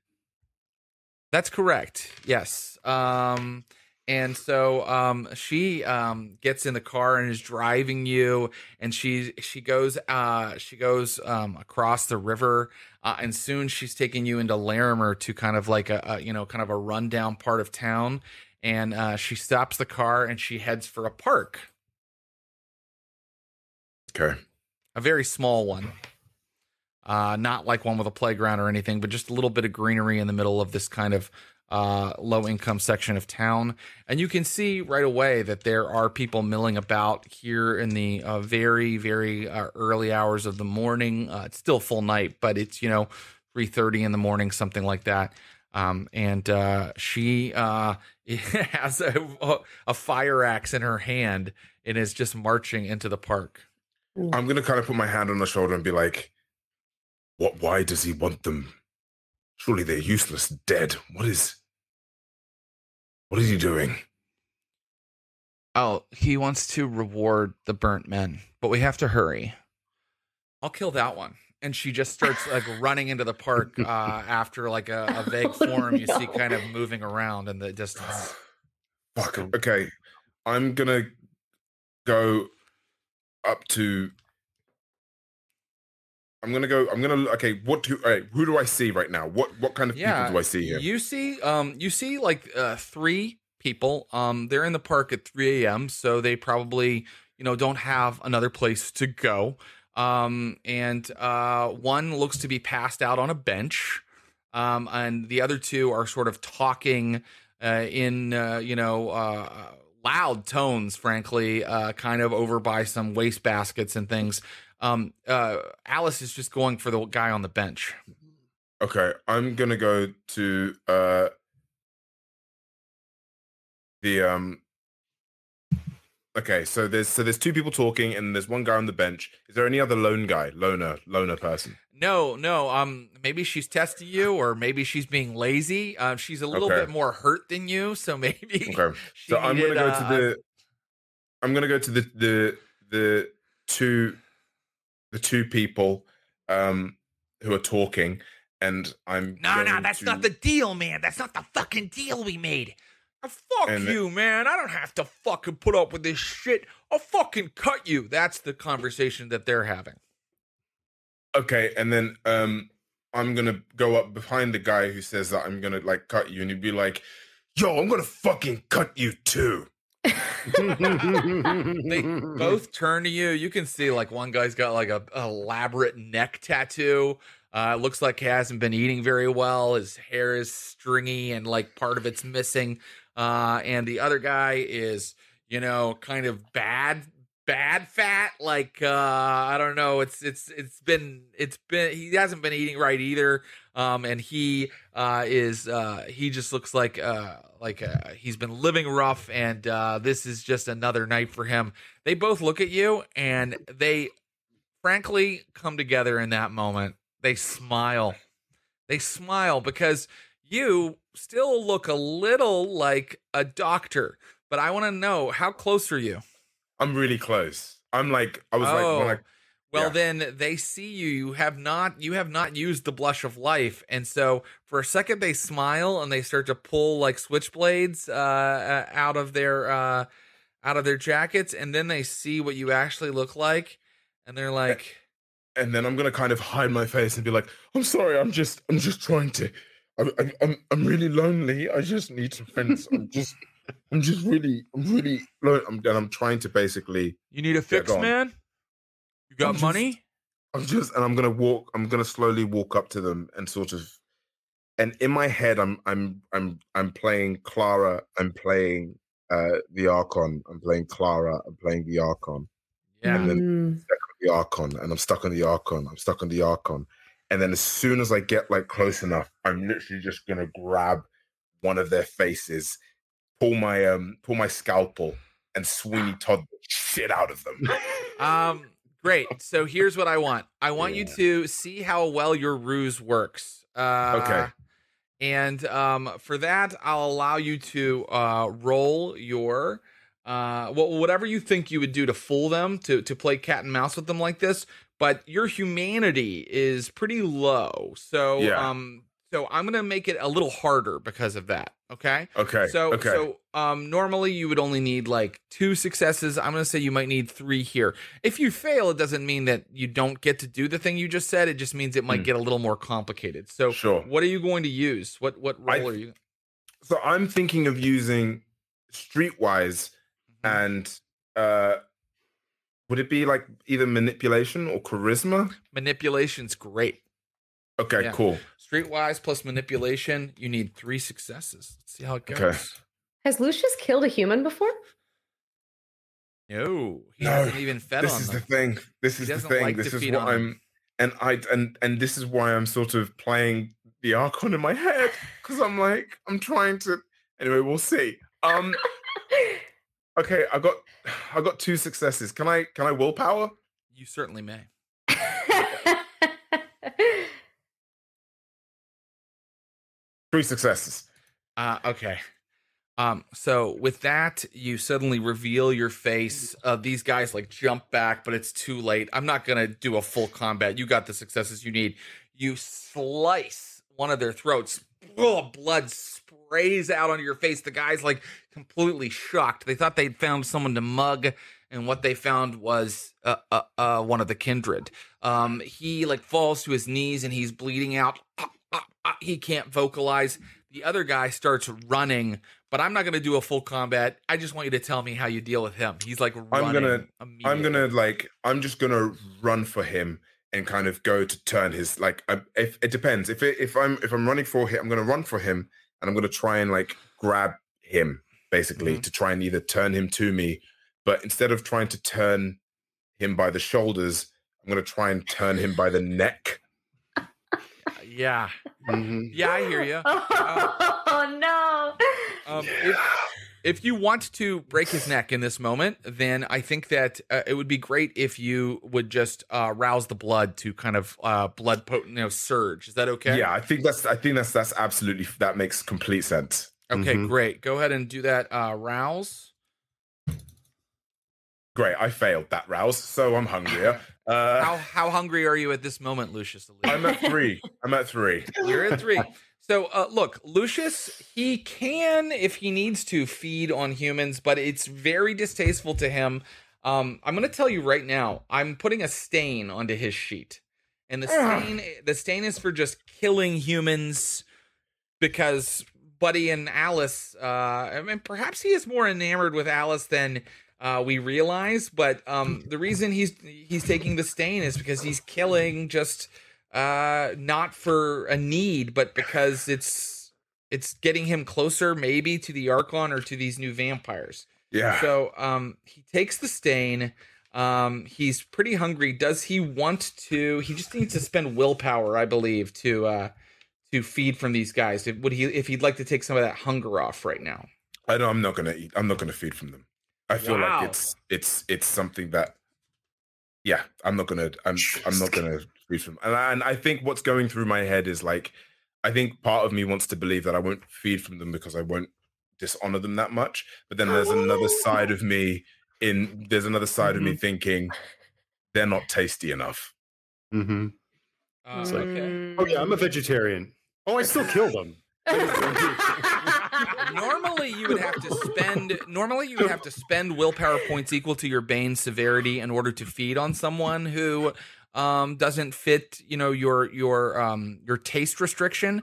That's correct. Yes. Um and so um she um gets in the car and is driving you and she she goes uh she goes um across the river uh, and soon she's taking you into Larimer to kind of like a, a you know kind of a rundown part of town and uh she stops the car and she heads for a park Okay. a very small one. Uh, not like one with a playground or anything, but just a little bit of greenery in the middle of this kind of uh, low income section of town. And you can see right away that there are people milling about here in the uh, very, very uh, early hours of the morning. Uh, it's still full night, but it's, you know, 3.30 in the morning, something like that. Um, and uh, she uh, has a, a fire axe in her hand and is just marching into the park. I'm gonna kind of put my hand on her shoulder and be like, "What? Why does he want them? Surely they're useless, dead. What is? What is he doing?" Oh, he wants to reward the burnt men, but we have to hurry. I'll kill that one. And she just starts like running into the park uh, after like a, a vague Oh, form you see kind of moving around in the distance. Fuck. Okay, I'm gonna go up to. I'm gonna go. I'm gonna. Okay, what do? All right, who do I see right now? What what kind of Yeah, people do I see here? You see, um, you see like uh, three people. Um, they're in the park at 3 a.m., so they probably you know don't have another place to go. Um, and uh, one looks to be passed out on a bench. Um, and the other two are sort of talking uh, in uh, you know uh, loud tones, frankly, uh, kind of over by some waste baskets and things. Um, uh, Alice is just going for the guy on the bench. Okay, I'm gonna go to uh the um Okay, so there's so there's two people talking and there's one guy on the bench. Is there any other lone guy, loner, loner person? No, no. Um, maybe she's testing you, or maybe she's being lazy. Um, she's a little Okay. bit more hurt than you, so maybe. Okay. So I'm gonna go uh, to the I'm gonna go to the the the two the two people um who are talking and I'm No, no, that's to- not the deal, man. That's not the fucking deal we made. Oh, fuck And you, man. I don't have to fucking put up with this shit. I'll fucking cut you. That's the conversation that they're having. Okay, and then um I'm gonna go up behind the guy who says that I'm gonna like cut you, and he'd be like, "Yo, I'm gonna fucking cut you too." They both turn to you. You can see like one guy's got like a elaborate neck tattoo. Uh, looks like he hasn't been eating very well. His hair is stringy and like part of it's missing. Uh, and the other guy is, you know, kind of bad, bad fat. Like uh, I don't know. It's it's it's been it's been he hasn't been eating right either. Um, and he uh is uh he just looks like uh like uh, he's been living rough and uh this is just another night for him they both look at you and they frankly come together in that moment they smile they smile because you still look a little like a doctor but i want to know how close are you I'm really close. I'm like, I was like, when I, Oh, well yeah. then they see you you have not you have not used the blush of life and so for a second they smile and they start to pull like switchblades uh, uh out of their uh out of their jackets and then they see what you actually look like and they're like and then I'm gonna kind of hide my face and be like, "I'm sorry, I'm just, I'm just trying to, I'm, I'm, I'm, I'm really lonely. I just need some friends. I'm just, I'm just really, I'm really, lo- I'm, and I'm trying to basically, you need a fix man you got I'm just- money I'm just and I'm gonna walk. I'm gonna slowly walk up to them and sort of, and in my head, I'm I'm I'm I'm playing Clara. I'm playing uh the Archon. I'm playing Clara. I'm playing the Archon. Yeah. And then Mm. the Archon, and I'm stuck on the Archon. I'm stuck on the Archon. And then as soon as I get like close enough, I'm literally just gonna grab one of their faces, pull my um, pull my scalpel, and Sweeney Todd the shit out of them. Um, great. So here's what I want. I want you to see how well your ruse works. Uh, Okay. And um, for that, I'll allow you to uh, roll your uh, well, whatever you think you would do to fool them, to to play cat and mouse with them like this. But your humanity is pretty low, so Yeah. um, so I'm gonna make it a little harder because of that. Okay. Okay. So okay. so um normally you would only need like two successes. I'm gonna say you might need three here. If you fail, it doesn't mean that you don't get to do the thing you just said. It just means it might Hmm. get a little more complicated. So Sure. what are you going to use? What what I- role are you? so I'm thinking of using Streetwise Mm-hmm. and uh would it be like either manipulation or charisma? Manipulation's great. Okay, Yeah. cool. Streetwise plus manipulation, you need three successes. Let's see how it goes. Okay. Has Lucius killed a human before? No, he No, hasn't even fed this on is them. the thing. This He is the thing. like this is what. I'm and I and and this is why I'm sort of playing the Archon in my head because I'm like I'm trying to anyway, we'll see. Um okay, I got I got two successes. Can I can I willpower? You certainly may. Three successes. Uh, okay. Um, so with that, you suddenly reveal your face. Uh, these guys like jump back, but it's too late. I'm not gonna do a full combat. You got the successes you need. You slice one of their throats. Blood sprays out onto your face. The guy's like completely shocked. They thought they'd found someone to mug, and what they found was uh, uh, uh, one of the kindred. Um, he like falls to his knees and he's bleeding out. Ah, ah, ah. He can't vocalize. The other guy starts running, but I'm not going to do a full combat. I just want you to tell me how you deal with him. He's like running. gonna- I'm gonna like I'm just gonna run for him and kind of go to turn his like I, if it depends if it, if I'm if I'm running for him I'm gonna run for him and I'm gonna try and like grab him basically Mhm. to try and either turn him to me but instead of trying to turn him by the shoulders I'm gonna try and turn him by the neck Yeah, Mhm. yeah, I hear you. oh no. Um, if, if you want to break his neck in this moment, then I think that uh, it would be great if you would just uh, rouse the blood to kind of uh, blood potent, you know, surge. Is that okay? yeah I think that's I think that's that's absolutely that makes complete sense Okay, Mhm. great. Go ahead and do that. Uh, rouse. great I failed that rouse so I'm hungrier uh How how hungry are you at this moment, Lucius? I'm at three I'm at three You're at three. So, uh, look, Lucius, he can, if he needs to, feed on humans, but it's very distasteful to him. Um, I'm going to tell you right now, I'm putting a stain onto his sheet. And the stain, the stain is for just killing humans because Buddy and Alice, uh, I mean, perhaps he is more enamored with Alice than uh, we realize. But um, the reason he's he's taking the stain is because he's killing just uh not for a need but because it's it's getting him closer maybe to the archon or to these new vampires yeah so um he takes the stain um he's pretty hungry does he want to he just needs to spend willpower i believe to uh to feed from these guys would he if he'd like to take some of that hunger off right now I know I'm not gonna eat. I'm not gonna feed from them. I feel Wow. like it's it's it's something that, yeah, I'm not gonna. I'm I'm not gonna feed from. And I, and I think what's going through my head is like, I think part of me wants to believe that I won't feed from them because I won't dishonor them that much. But then there's another side of me in there's another side of me thinking they're not tasty enough. Mm-hmm. uh, like- okay Oh yeah, I'm a vegetarian. Oh, I still kill them. you would have to spend normally you would have to spend willpower points equal to your bane severity in order to feed on someone who um doesn't fit you know your your um your taste restriction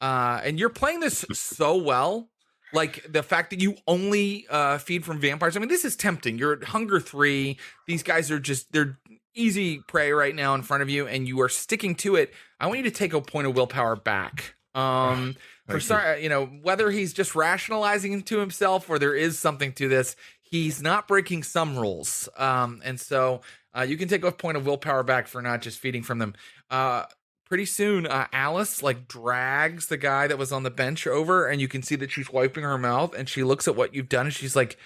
uh and you're playing this so well like the fact that you only uh feed from vampires i mean this is tempting you're at hunger 3 these guys are just they're easy prey right now in front of you, and you are sticking to it. I want you to take a point of willpower back. Um, for sorry, you know whether he's just rationalizing to himself or there is something to this. He's not breaking some rules, um, and so uh, you can take a point of willpower back for not just feeding from them. Uh, pretty soon, uh, Alice like drags the guy that was on the bench over, and you can see that she's wiping her mouth, and she looks at what you've done, and she's like,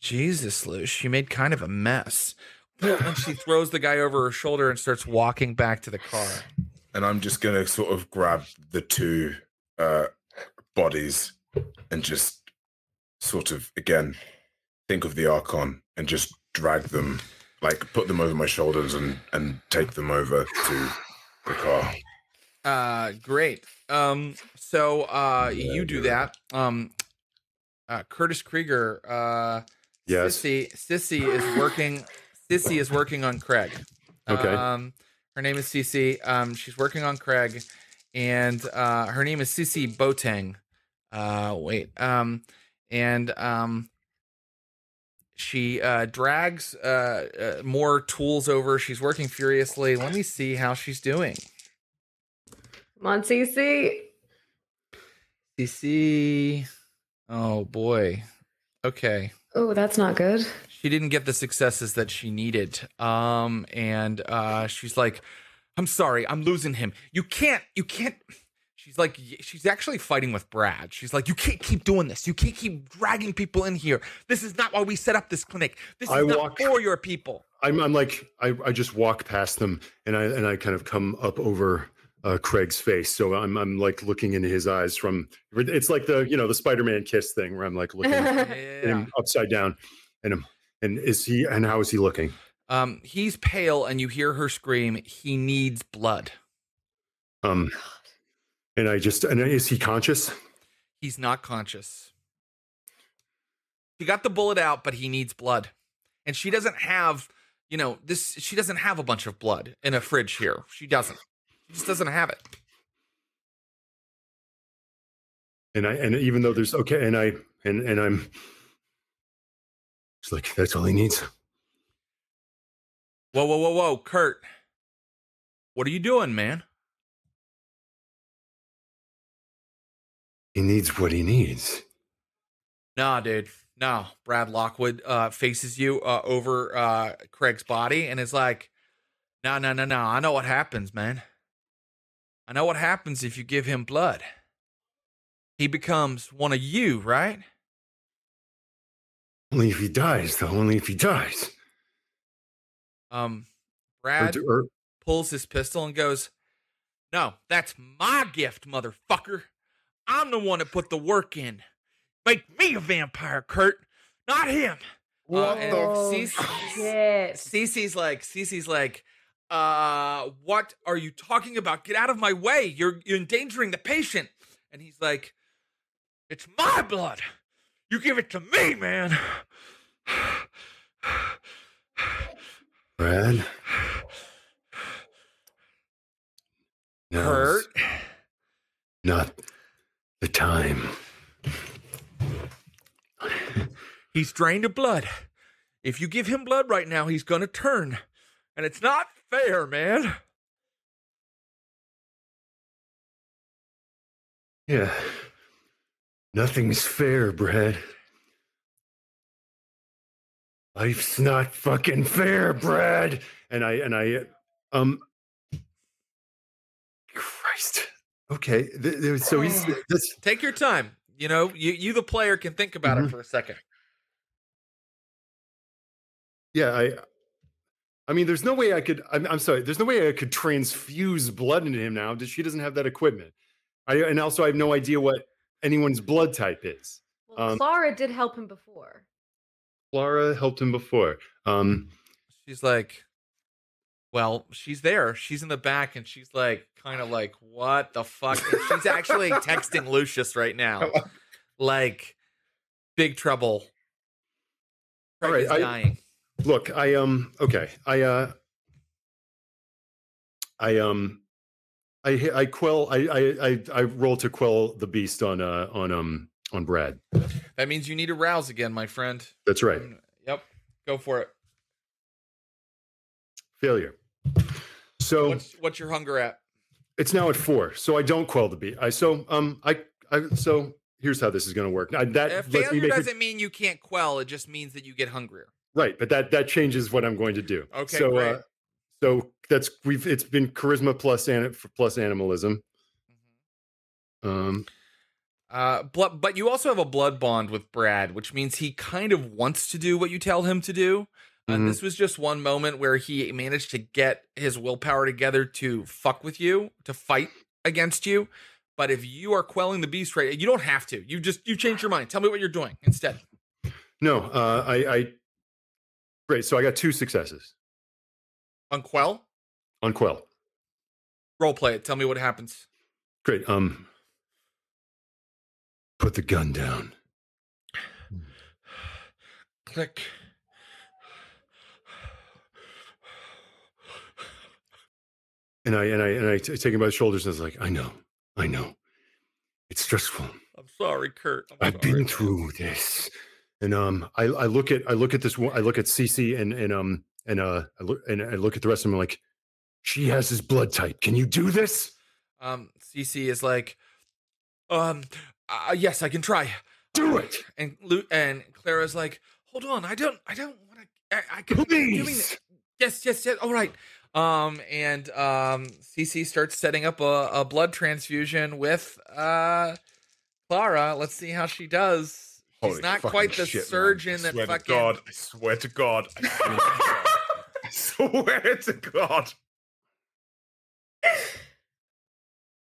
"Jesus, Luce, you made kind of a mess." and she throws the guy over her shoulder and starts walking back to the car. and I'm just gonna sort of grab the two uh, bodies and just sort of again think of the Archon and just drag them, like put them over my shoulders and and take them over to the car. Uh, great. Um, so uh, you do that. Um, uh, Curtis Krieger. Uh, Yes. Sissy, Sissy is working. Sissy is working on Craig. Okay. Um, her name is Sissy. Um, she's working on Craig, and uh, her name is Sissy Boteng. Uh, wait. Um, and um, she uh, drags uh, uh, more tools over. She's working furiously. Let me see how she's doing. Come on, CC. CC. Oh boy. Okay. Oh, that's not good. She didn't get the successes that she needed. Um, and uh, she's like, "I'm sorry, I'm losing him. You can't. You can't." She's like, she's actually fighting with Brad. She's like, "You can't keep doing this. You can't keep dragging people in here. This is not why we set up this clinic. This is I not walk- for your people." I'm, I'm like, I, I just walk past them and I and I kind of come up over uh, Craig's face. So I'm I'm like looking into his eyes from. It's like the you know the Spider-Man kiss thing where I'm like looking at Yeah. him upside down, and him and is he and how is he looking? Um, he's pale, and you hear her scream. He needs blood. Um, and I just and is he conscious? He's not conscious. He got the bullet out, but he needs blood. And she doesn't have, you know, this she doesn't have a bunch of blood in a fridge here. She doesn't. She just doesn't have it. And I and even though there's okay, and I and and I'm. It's like that's all he needs. Whoa, whoa, whoa, whoa, Kurt. What are you doing, man? He needs what he needs. Nah, dude. No. Brad Lockwood uh faces you uh over uh Craig's body and is like, no, no, no, no. I know what happens, man. I know what happens if you give him blood. He becomes one of you, right? Only if he dies, though. Only if he dies. Um, Or, Brad or, pulls his pistol and goes, No, that's my gift, motherfucker. I'm the one that put the work in. Make me a vampire, Kurt, not him. Uh, and Oh, Cece- shit. Cece's like, Cece's like, uh, what are you talking about? Get out of my way. You're, you're endangering the patient. And he's like, It's my blood. You give it to me, man. Brad. Now's Kurt. Not the time. He's drained of blood. If you give him blood right now, he's gonna turn. And it's not fair, man. Yeah. Nothing's fair, Brad. Life's not fucking fair, Brad. And I and I um Christ. Okay. th- th- So he's this Take your time. You know, you, you the player can think about it Mhm. for a second. yeah, I I mean, there's no way I could. I'm, I'm sorry. There's no way I could transfuse blood into him now. She doesn't have that equipment. I and also I have no idea what anyone's blood type is. Well, Um, Clara did help him before. Clara helped him before. Um, She's like, well, she's there. She's in the back and she's like, kind of like, what the fuck? And she's actually texting Lucius right now. Like, big trouble. All Craig right, is I- dying. look, I um, okay, I uh, I um, I I quell. I I I, I roll to quell the beast on uh on um on Brad. That means you need to rouse again, my friend. That's right. Mm, Yep. Go for it. Failure. So What's what's your hunger at? it's now at four. So I don't quell the beast. I so um I I so here's how this is going to work. Now, that Uh, me failure make doesn't mean you can't quell. It just means that you get hungrier. right, but that that changes what I'm going to do. Okay, so great. uh, so that's we've it's been charisma plus an, plus animalism. Um, Uh, blood, but you also have a blood bond with Brad, which means he kind of wants to do what you tell him to do. And Mhm. this was just one moment where he managed to get his willpower together to fuck with you, to fight against you. But if you are quelling the beast right, you don't have to. You just you change your mind. Tell me what you're doing instead. no, uh, I I great. So I got two successes On quell, on quell. role play it. Tell me what happens. Great. Um, put the gun down. Click. And I and I and I t- take him by the shoulders and I was like, I know, I know, it's stressful. I'm sorry, Kurt. I'm I've sorry. been through this. And um, I, I look at I look at this one. I look at Cece and and um and uh I look and I look at the rest of them like, she has his blood type. Can you do this? Um, CC is like, um, uh, yes, I can try. Do it, And Lu- and Clara's like, hold on, I don't, I don't want to. I, I can please. Yes, yes, yes. All right. Um, and um, CC starts setting up a, a blood transfusion with uh Clara. Let's see how she does. She's Holy not quite the shit, surgeon that fucking. God, I swear to God. I swear, I swear to God.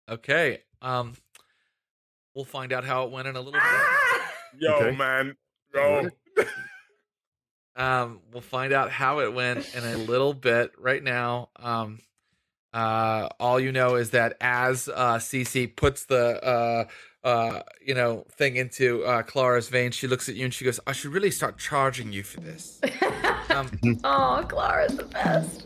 Okay. Um, we'll find out how it went in a little bit. Yo, Okay. man. Yo. Um, we'll find out how it went in a little bit. Right now, um, uh, all you know is that as uh, Cece puts the uh, uh, you know thing into uh, Clara's vein, she looks at you and she goes, "I should really start charging you for this." Um, oh, Clara's the best.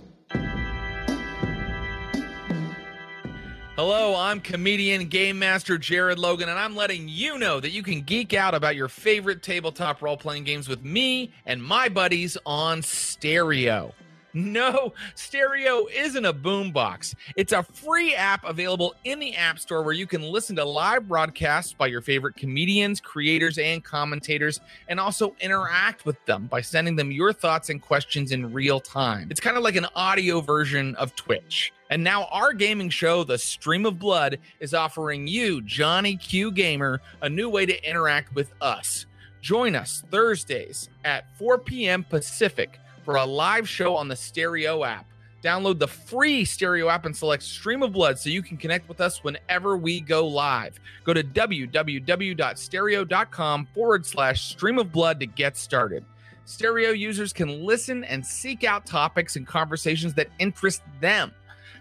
Hello, I'm comedian game master Jared Logan, and I'm letting you know that you can geek out about your favorite tabletop role playing games with me and my buddies on stereo. No, stereo isn't a boombox. It's a free app available in the App Store where you can listen to live broadcasts by your favorite comedians, creators, and commentators, and also interact with them by sending them your thoughts and questions in real time. It's kind of like an audio version of Twitch. And now our gaming show, The Stream of Blood, is offering you, Johnny Q Gamer, a new way to interact with us. Join us Thursdays at 4 p.m. Pacific for a live show on the Stereo app. Download the free Stereo app and select Stream of Blood so you can connect with us whenever we go live. Go to www.stereo.com forward slash stream of blood to get started. Stereo users can listen and seek out topics and conversations that interest them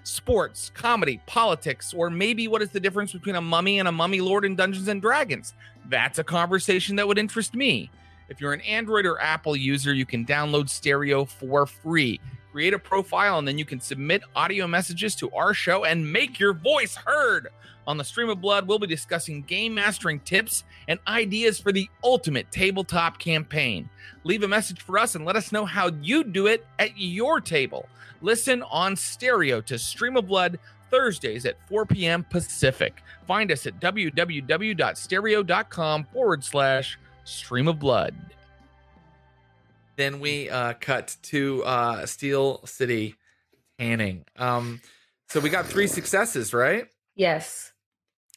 sports, comedy, politics, or maybe what is the difference between a mummy and a mummy lord in Dungeons and Dragons? That's a conversation that would interest me. If you're an Android or Apple user, you can download Stereo for free. Create a profile, and then you can submit audio messages to our show and make your voice heard. On the Stream of Blood, we'll be discussing game mastering tips and ideas for the ultimate tabletop campaign. Leave a message for us and let us know how you do it at your table. Listen on stereo to Stream of Blood Thursdays at 4 p.m. Pacific. Find us at www.stereo.com forward slash stream of blood. Then we uh, cut to uh, Steel City tanning. Um, so we got three successes, right? Yes.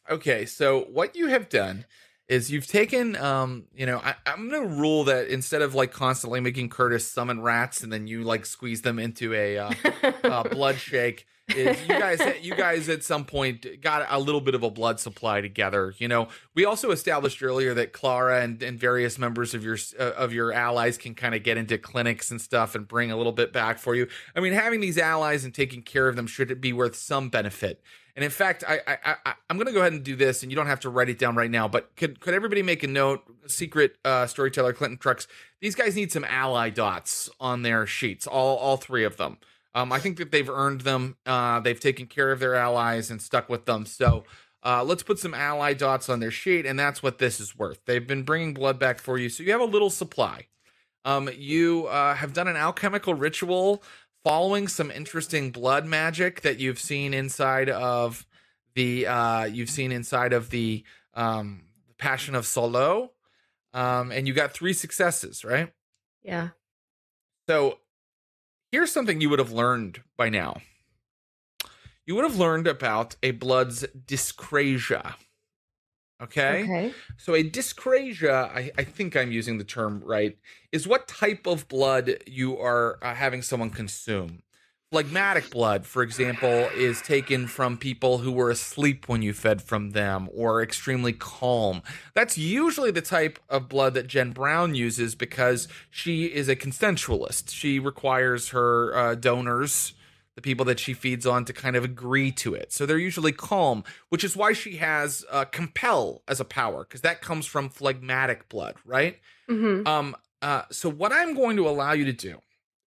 Okay, so what you have done is you've taken, um, you know, I, I'm gonna rule that instead of like constantly making Curtis summon rats and then you like squeeze them into a uh, uh, blood shake, is you guys, you guys at some point got a little bit of a blood supply together. You know, we also established earlier that Clara and, and various members of your uh, of your allies can kind of get into clinics and stuff and bring a little bit back for you. I mean, having these allies and taking care of them should be worth some benefit. And in fact, I, I, I I'm going to go ahead and do this, and you don't have to write it down right now. But could could everybody make a note? Secret uh, storyteller Clinton Trucks. These guys need some ally dots on their sheets. All all three of them. Um, I think that they've earned them. Uh, they've taken care of their allies and stuck with them. So uh, let's put some ally dots on their sheet, and that's what this is worth. They've been bringing blood back for you, so you have a little supply. Um, you uh, have done an alchemical ritual following some interesting blood magic that you've seen inside of the uh you've seen inside of the um Passion of Saulot. Um and you got 3 successes, right? Yeah. So here's something you would have learned by now. You would have learned about a blood's dyscrasia. Okay? Okay. So a dyscrasia, I, I think I'm using the term right, is what type of blood you are uh, having someone consume. Phlegmatic blood, for example, is taken from people who were asleep when you fed from them or extremely calm. That's usually the type of blood that Jen Brown uses because she is a consensualist. She requires her uh, donors, the people that she feeds on, to kind of agree to it. So they're usually calm, which is why she has uh, compel as a power because that comes from phlegmatic blood, right? hmm Um, uh, so what I'm going to allow you to do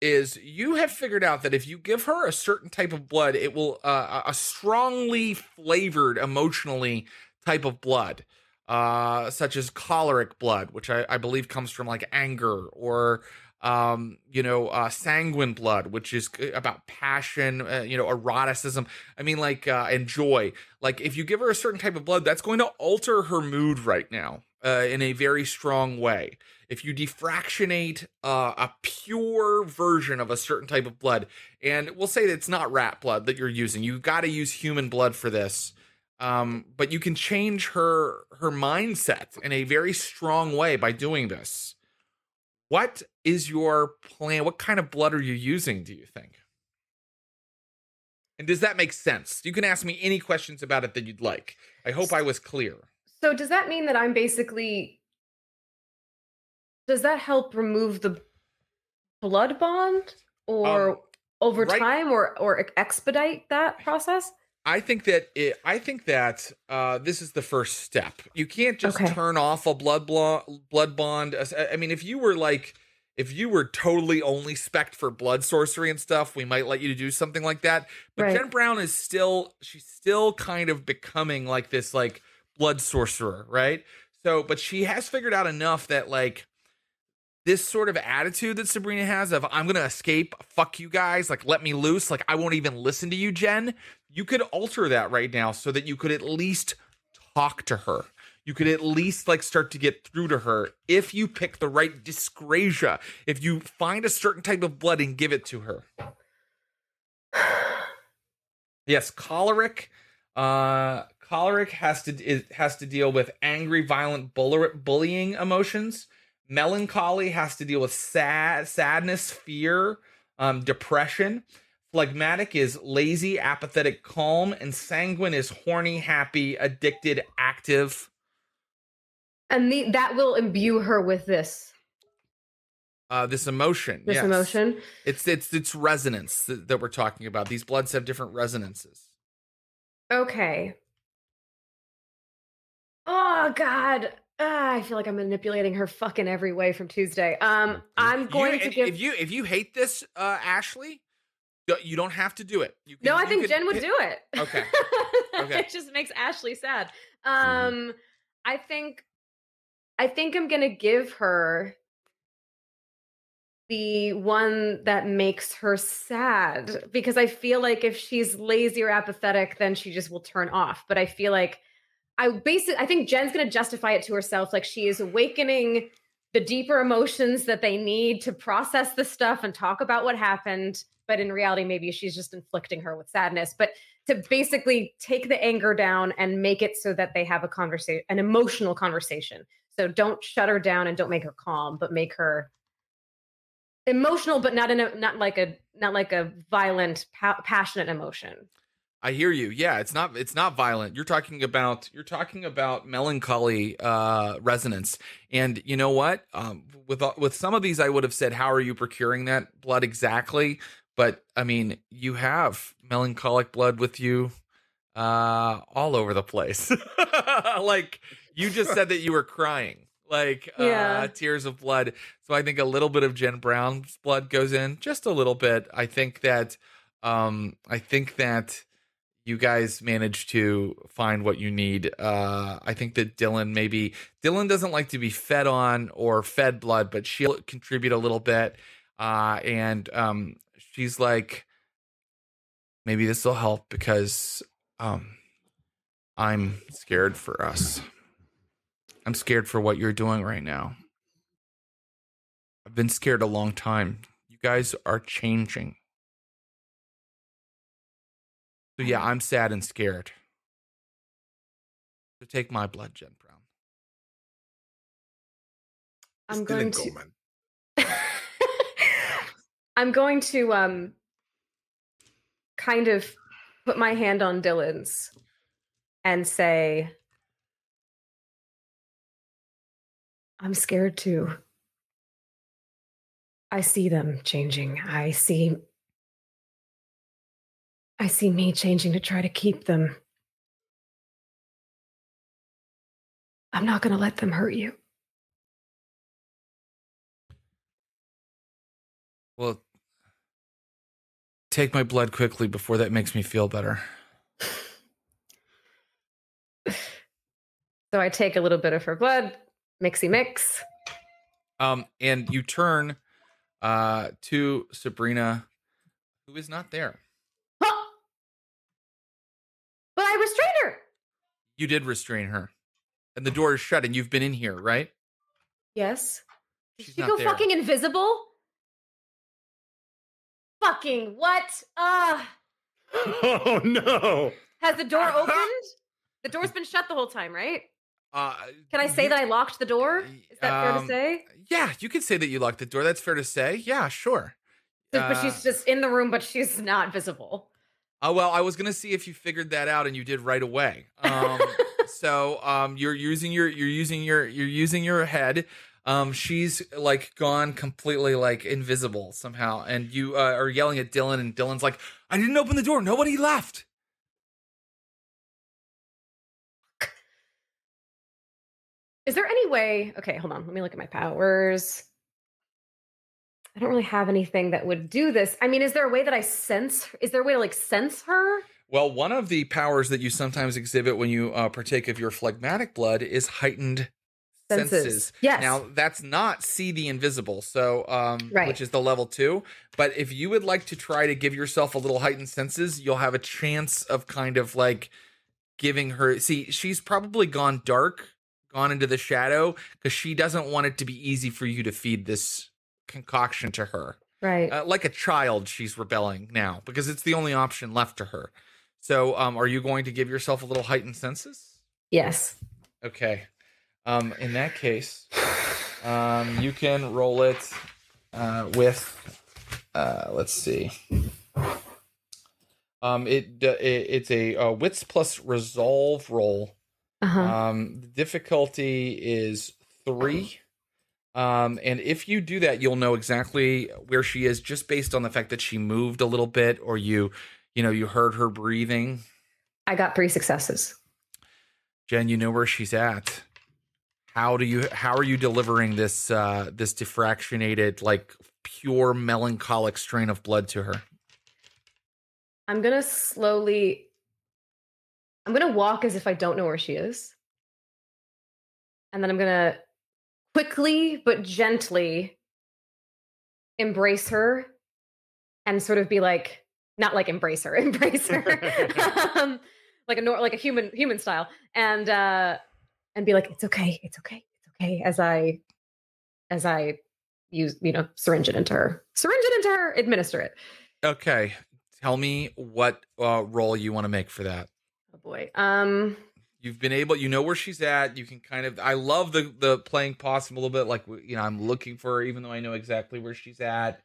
is you have figured out that if you give her a certain type of blood, it will uh, a strongly flavored, emotionally type of blood, uh, such as choleric blood, which I, I believe comes from like anger, or um, you know, uh, sanguine blood, which is about passion, uh, you know, eroticism. I mean, like uh, and joy. Like if you give her a certain type of blood, that's going to alter her mood right now uh, in a very strong way if you defractionate uh, a pure version of a certain type of blood, and we'll say that it's not rat blood that you're using, you've got to use human blood for this. Um, but you can change her her mindset in a very strong way by doing this. What is your plan? What kind of blood are you using? Do you think? And does that make sense? You can ask me any questions about it that you'd like. I hope I was clear. So does that mean that I'm basically does that help remove the blood bond or Um, over right- time or or expedite that process? I think that it, I think that uh, this is the first step. You can't just Okay. turn off a blood blo- blood bond. I mean, if you were like, if you were totally only spec for blood sorcery and stuff, we might let you do something like that. But Right. Jen Brown is still, she's still kind of becoming like this like blood sorcerer, right? So, but she has figured out enough that like this sort of attitude that Sabrina has of I'm gonna escape, fuck you guys, like let me loose, like I won't even listen to you, Jen. You could alter that right now so that you could at least talk to her. You could at least like start to get through to her if you pick the right dyscrasia. If you find a certain type of blood and give it to her. Yes, choleric. Uh, choleric has to it has to deal with angry, violent, bull- bullying emotions. Melancholy has to deal with sad, sadness, fear, um, depression. Phlegmatic is lazy, apathetic, calm, and sanguine is horny, happy, addicted, active. And the, that will imbue her with this Uh, this emotion, this yes. emotion. It's it's it's resonance that, that we're talking about. These bloods have different resonances. Okay. Oh God. Ah, I feel like I'm manipulating her fucking every way from Tuesday. Um, I'm going You- to give. if you if you hate this, uh, Ashly, you- don't have to do it. You no, I think could Jen would do it. Okay. Okay. it just makes Ashly sad. Mm-hmm. Um, I think, I think I'm gonna give her the one that makes her sad because I feel like if she's lazy or apathetic, then she just will turn off. But I feel like I basically, I think Jen's gonna justify it to herself, like she is awakening the deeper emotions that they need to process the stuff and talk about what happened. But in reality, maybe she's just inflicting her with sadness. But to basically take the anger down and make it so that they have a conversation, an emotional conversation. So don't shut her down and don't make her calm, but make her emotional, but not in a not like a not like a violent, pa- passionate emotion. I hear you. Yeah, it's not it's not violent. You're talking about you're talking about melancholy uh resonance. And you know what? Um with with some of these I would have said how are you procuring that blood exactly? But I mean, you have melancholic blood with you uh all over the place. like you just said that you were crying. Like uh tears of blood. So I think a little bit of Jen Brown's blood goes in, just a little bit. I think that um I think that you guys manage to find what you need. Uh, I think that Dylan maybe Dylan doesn't like to be fed on or fed blood, but she'll contribute a little bit. Uh, and um, she's like, maybe this will help because um, I'm scared for us. I'm scared for what you're doing right now. I've been scared a long time. You guys are changing. So yeah, I'm sad and scared. So take my blood, Jen Brown. I'm Still going to. I'm going to um kind of put my hand on Dylan's and say I'm scared too. I see them changing. I see I see me changing to try to keep them. I'm not going to let them hurt you. Well, take my blood quickly before that makes me feel better. So I take a little bit of her blood, mixy mix. Um, and you turn uh to Sabrina, who is not there. Huh! But I restrained her. You did restrain her, and the door is shut, and you've been in here, right? Yes. Did She's she not go there. fucking invisible? Fucking what? Ah. Oh no! has the door opened? The door's been shut the whole time, right? Uh, Can I say you- that I locked the door? Is that fair Um, to say? Yeah, you could say that you locked the door. That's fair to say. Yeah, sure. but uh, she's just in the room, but she's not visible. Oh well, I was gonna see if you figured that out, and you did right away. Um, so um, you're using your you're using your you're using your head. Um, she's like gone completely like invisible somehow, and you uh, are yelling at Dylan, and Dylan's like, "I didn't open the door. Nobody left." Is there any way? Okay, hold on. Let me look at my powers. I don't really have anything that would do this. I mean, is there a way that I sense? Is there a way to like sense her? Well, one of the powers that you sometimes exhibit when you uh, partake of your phlegmatic blood is heightened senses. Senses. Yes. Now that's not see the invisible, so um, Right. which is the level two. But if you would like to try to give yourself a little heightened senses, you'll have a chance of kind of like giving her. See, she's probably gone dark, gone into the shadow because she doesn't want it to be easy for you to feed this concoction to her. Right. Uh, like a child, she's rebelling now because it's the only option left to her. So, um, are you going to give yourself a little heightened senses? yes. Okay. Um, in that case, um, you can roll it uh, with, uh, let's see. Um, it, it it's a uh, wits plus resolve roll. Uh-huh. Um, the difficulty is three. Um, and if you do that, you'll know exactly where she is just based on the fact that she moved a little bit or you, you know, you heard her breathing. I got three successes. Jen, you know where she's at. How do you how are you delivering this uh this defractionated, like pure melancholic strain of blood to her? I'm gonna slowly. I'm gonna walk as if I don't know where she is, and then I'm gonna quickly but gently embrace her, and sort of be like, not like embrace her, embrace her, um, like a nor- like a human human style, and uh, and be like, it's okay, it's okay, it's okay, as I as I use you know syringe it into her, syringe it into her, administer it. Okay. Tell me what uh role you want to make for that. Oh boy. Um. You've been able you know where she's at you can kind of i love the the playing possum a little bit like you know i'm looking for her even though i know exactly where she's at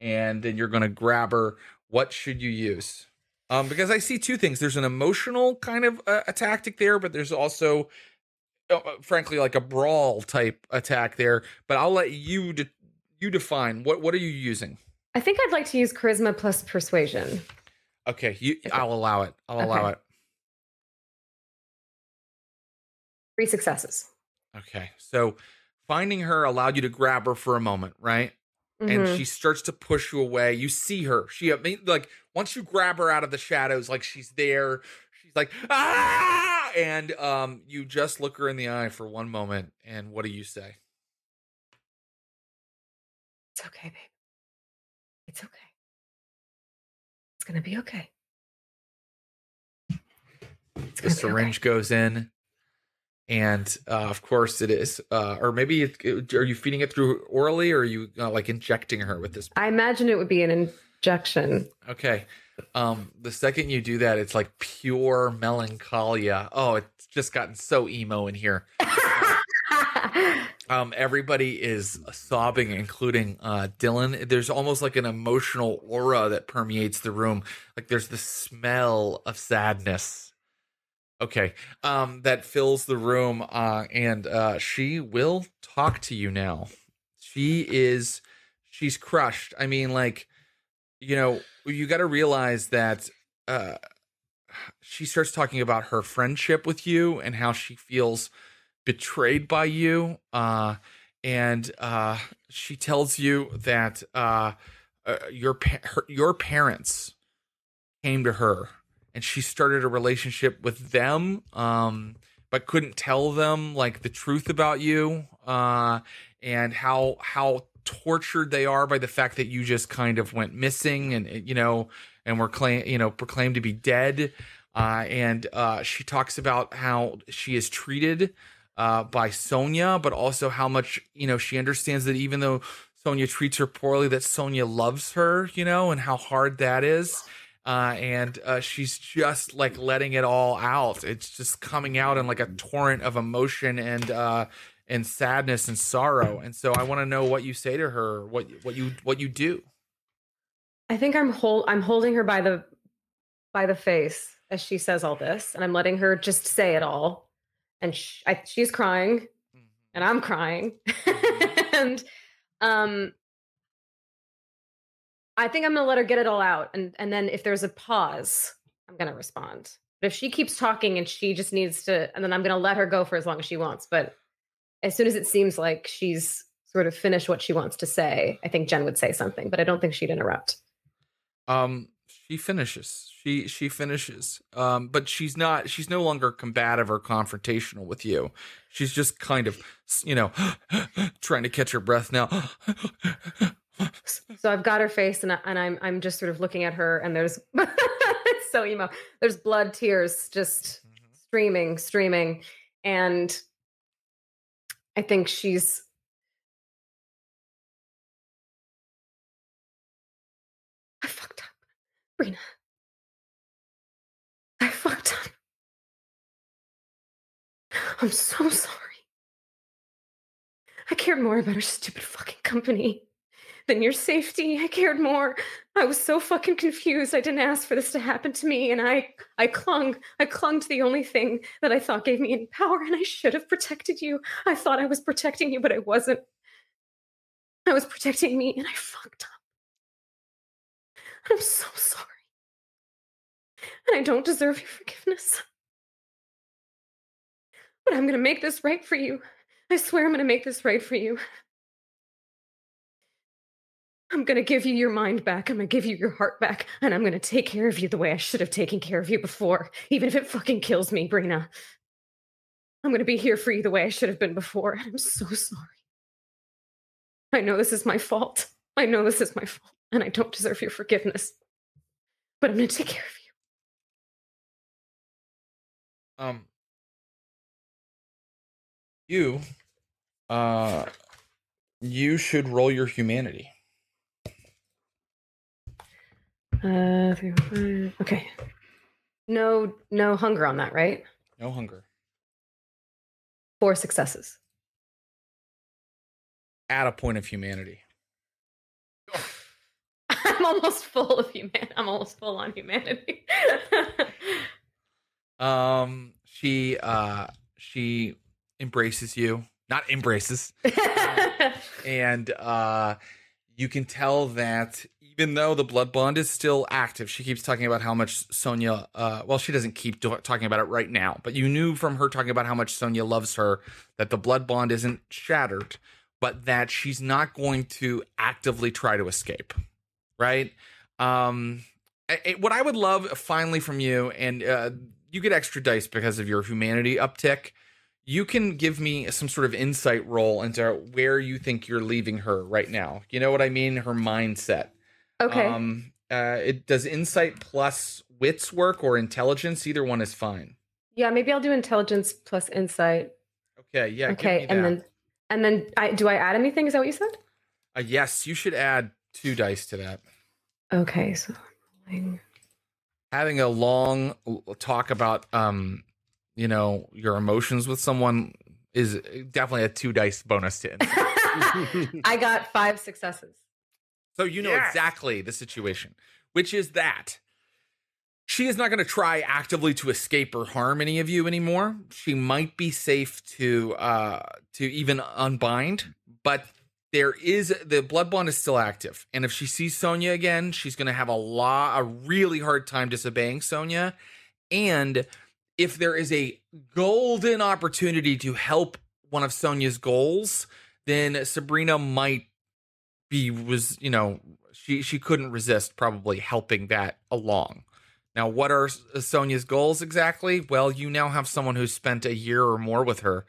and then you're gonna grab her. What should you use? Um because i see two things. There's an emotional kind of uh, a tactic there but there's also uh, frankly like a brawl type attack there but i'll let you de- you define. What what are you using? I think I'd like to use charisma plus persuasion. okay you i'll allow it. I'll allow it Three successes. okay so finding her allowed you to grab her for a moment right Mhm. and she starts to push you away. You see her. She like once you grab her out of the shadows, like she's there. She's like ah, and um, you just look her in the eye for one moment, and what do you say? it's okay, babe. It's okay. It's gonna be okay. It's the gonna be okay. syringe goes in and uh, of course it is uh, or maybe it, it- are you feeding it through orally or are you uh, like injecting her with this? I imagine it would be an injection. okay. Um the second you do that it's like pure melancholia. Oh it's just gotten so emo in here. Um everybody is sobbing including uh dylan. There's almost like an emotional aura that permeates the room. Like there's the smell of sadness okay um that fills the room uh and uh she will talk to you now. She is she's crushed. I mean like you know you got to realize that uh she starts talking about her friendship with you and how she feels betrayed by you uh and uh she tells you that uh, uh your pa- her, your parents came to her and she started a relationship with them um but couldn't tell them like the truth about you uh and how how tortured they are by the fact that you just kind of went missing and you know and were claim you know proclaimed to be dead. Uh and uh she talks about how she is treated uh by Sonia but also how much you know she understands that even though Sonia treats her poorly that Sonia loves her you know and how hard that is uh, and uh, she's just like letting it all out. It's just coming out in like a torrent of emotion and uh, and sadness and sorrow. And so I want to know what you say to her, what what you what you do. I think I'm hold I'm holding her by the by the face as she says all this, and I'm letting her just say it all. And sh- I, she's crying, and I'm crying, and um, I think I'm gonna let her get it all out, and and then if there's a pause, I'm gonna respond. But if she keeps talking and she just needs to, and then I'm gonna let her go for as long as she wants. But as soon as it seems like she's sort of finished what she wants to say, I think Jen would say something, but I don't think she'd interrupt. Um, she finishes. She she finishes. Um, but she's not. She's no longer combative or confrontational with you. She's just kind of, you know, trying to catch her breath now. So I've got her face, and, I, and I'm I'm just sort of looking at her, and there's so emo. There's blood, tears, just mm-hmm. streaming, streaming, and I think she's. I fucked up, Brina. I fucked up. I'm so sorry. I cared more about her stupid fucking company than your safety. I cared more. I was so fucking confused. I didn't ask for this to happen to me and I I clung. I clung to the only thing that I thought gave me any power and I should have protected you. I thought I was protecting you but I wasn't. I was protecting me and I fucked up. I'm so sorry. And I don't deserve your forgiveness. But I'm to make this right for you. I swear I'm to make this right for you. I'm going to give you your mind back. I'm going to give you your heart back. And I'm going to take care of you the way I should have taken care of you before, even if it fucking kills me, Brina. I'm going to be here for you the way I should have been before. And I'm so sorry. I know this is my fault. I know this is my fault. And I don't deserve your forgiveness. But I'm going to take care of you. Um, you, uh, you should roll your humanity. Uh, three, five, okay. No, no hunger on that, right? No hunger. Four successes. At a point of humanity. I'm almost full of human. I'm almost full on humanity. Um, she, uh, she embraces you. Not embraces. and uh you can tell that even though the blood bond is still active she keeps talking about how much sonia uh well she doesn't keep do- talking about it right now but you knew from her talking about how much sonia loves her that the blood bond isn't shattered but that she's not going to actively try to escape right um I- I- what i would love finally from you and uh you get extra dice because of your humanity uptick you can give me some sort of insight roll into where you think you're leaving her right now. You know what I mean? Her mindset. Okay. Um, Uh, it does insight plus wits work or intelligence. Either one is fine. Yeah, maybe I'll do intelligence plus insight. Okay, yeah. give okay, and then and then I do I add anything? Is that what you said? Uh, yes, you should add two dice to that. Okay, so. Having a long talk about, um, you know, your emotions with someone is definitely a two dice bonus to. I got five successes. So you know Yes. exactly the situation, which is that she is not going to try actively to escape or harm any of you anymore. She might be safe to uh to even unbind, but there is the blood bond is still active. And if she sees Sonia again, she's going to have a lot a really hard time disobeying Sonia. And if there is a golden opportunity to help one of Sonia's goals, then Sabrina might be was you know she she couldn't resist probably helping that along. Now what are S- sonia's goals exactly? Well you now have someone who's spent a year or more with her.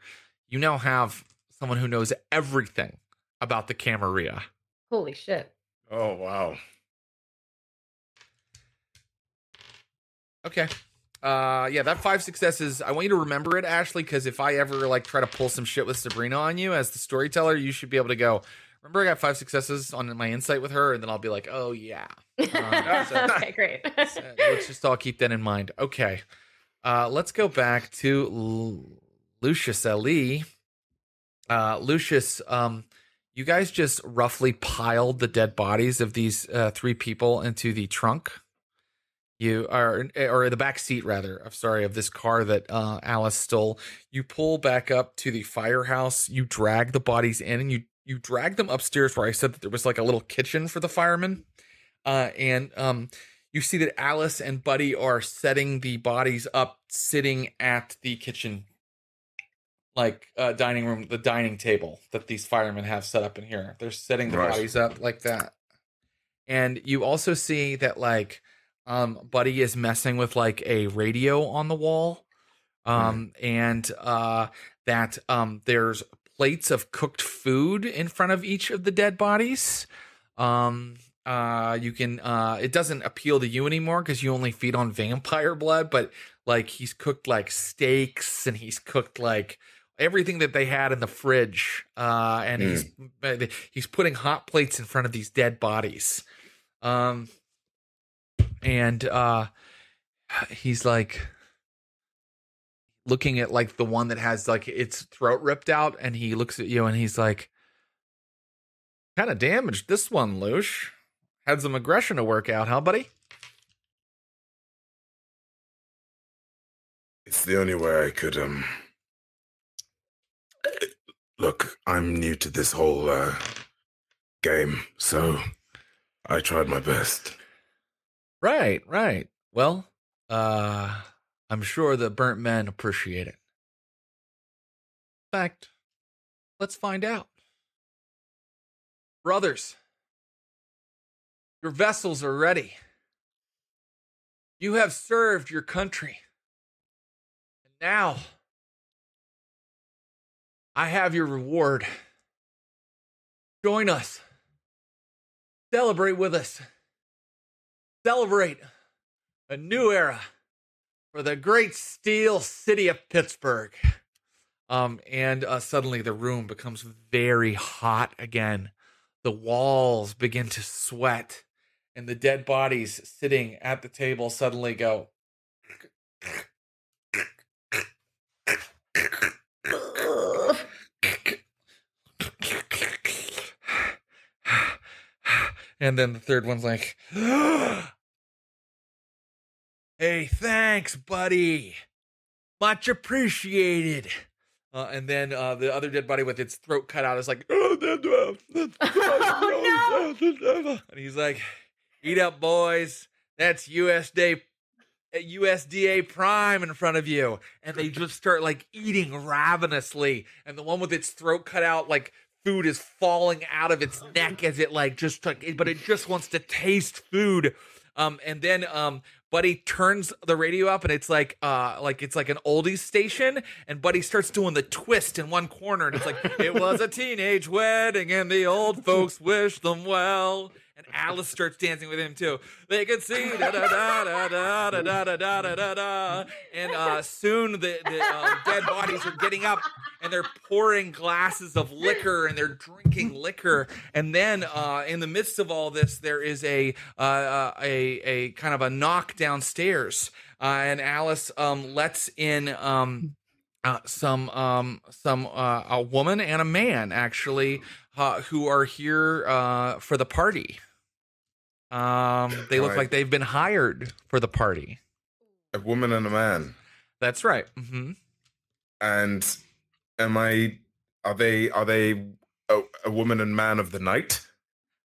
You now have someone who knows everything about the camarilla. Holy shit. Oh wow. okay. Uh yeah that five successes i want you to remember it ashly because if i ever like try to pull some shit with sabrina on you as the storyteller you should be able to go remember i got five successes on my insight with her and then i'll be like oh yeah so- okay, great. Uh, let's just all keep that in mind. Okay. Uh, let's go back to L- Lucius Ali. Uh, Lucius, um, you guys just roughly piled the dead bodies of these uh, three people into the trunk. You are, or the back seat rather. I'm sorry, of this car that uh, Alice stole. You pull back up to the firehouse. You drag the bodies in, and you you drag them upstairs. Where I said that there was like a little kitchen for the firemen uh, and um, you see that Alice and Buddy are setting the bodies up, sitting at the kitchen, like uh, dining room, the dining table that these firemen have set up in here. They're setting the Right. bodies up like that, and you also see that like um, Buddy is messing with like a radio on the wall, um, and uh, that um, there's plates of cooked food in front of each of the dead bodies. Um, uh, you can uh, it doesn't appeal to you anymore because you only feed on vampire blood, but like he's cooked like steaks and he's cooked like everything that they had in the fridge. Uh, and he's uh, he's putting hot plates in front of these dead bodies. Um, and uh, he's like looking at like the one that has like its throat ripped out, and he looks at you and he's like, "Kind of damaged this one, Lush. Had some aggression to work out, huh, buddy?" It's the only way I could um look, I'm new to this whole uh game, so I tried my best. Right, right. Well, uh, I'm sure the burnt men appreciate it. In fact, let's find out. Brothers, your vessels are ready. You have served your country. And now, I have your reward. Join us. Celebrate with us celebrate a new era for the great steel city of Pittsburgh. Um, and uh, suddenly the room becomes very hot again. The walls begin to sweat, and the dead bodies sitting at the table suddenly go. And then the third one's like, Hey, thanks, buddy. Much appreciated. Uh, and then uh, the other dead body with its throat cut out is like, Oh, no. and he's like, Eat up, boys. That's USD, USDA Prime in front of you. And they just start like eating ravenously. And the one with its throat cut out, like, food is falling out of its neck as it like just like but it just wants to taste food um and then um buddy turns the radio up and it's like uh like it's like an oldies station and buddy starts doing the twist in one corner and it's like it was a teenage wedding and the old folks wished them well and Alice starts dancing with him too. They can see da da da da da da da da da da da. And uh, soon the, the uh, dead bodies are getting up and they're pouring glasses of liquor and they're drinking liquor. And then uh, in the midst of all this, there is a uh, uh, a a kind of a knock downstairs, uh, and Alice um, lets in. Um, uh, some um some uh, a woman and a man actually uh, who are here uh for the party. Um, they look Right. like they've been hired for the party. A woman and a man. That's right. Mm-hmm. And am I? Are they? Are they a, a woman and man of the night?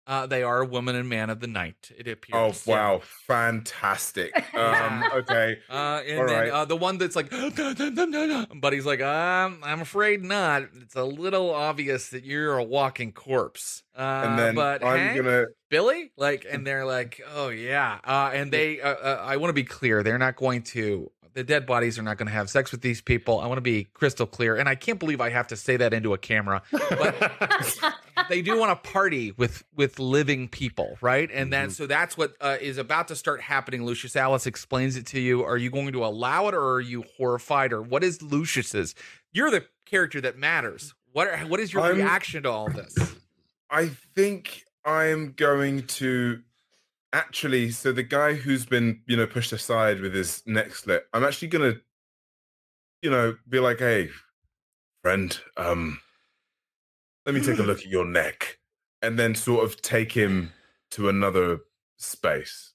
Uh, they are a woman and man of the night. It Oh appears. Yeah. wow, fantastic. Um, okay, Uh, and All then right. uh, the one that's like, but he's like, um, I'm afraid not. It's a little obvious that you're a walking corpse. Uh, and then but I'm Hank, gonna. Billy, like, and they're like, oh yeah, uh, and they, uh, uh, I want to be clear, they're not going to. The dead bodies are not going to have sex with these people. I want to be crystal clear, and I can't believe I have to say that into a camera. But they do want to party with with living people, right? And then Mhm. so that's what uh, is about to start happening. Lucius Alice explains it to you. Are you going to allow it, or are you horrified, or what is Lucius's? You're the character that matters. What are, what is your I'm- reaction to all this? I think I'm going to actually. So the guy who's been, you know, pushed aside with his neck slit, I'm actually gonna, you know, be like, hey, friend, um, let me take a look at your neck, and then sort of take him to another space.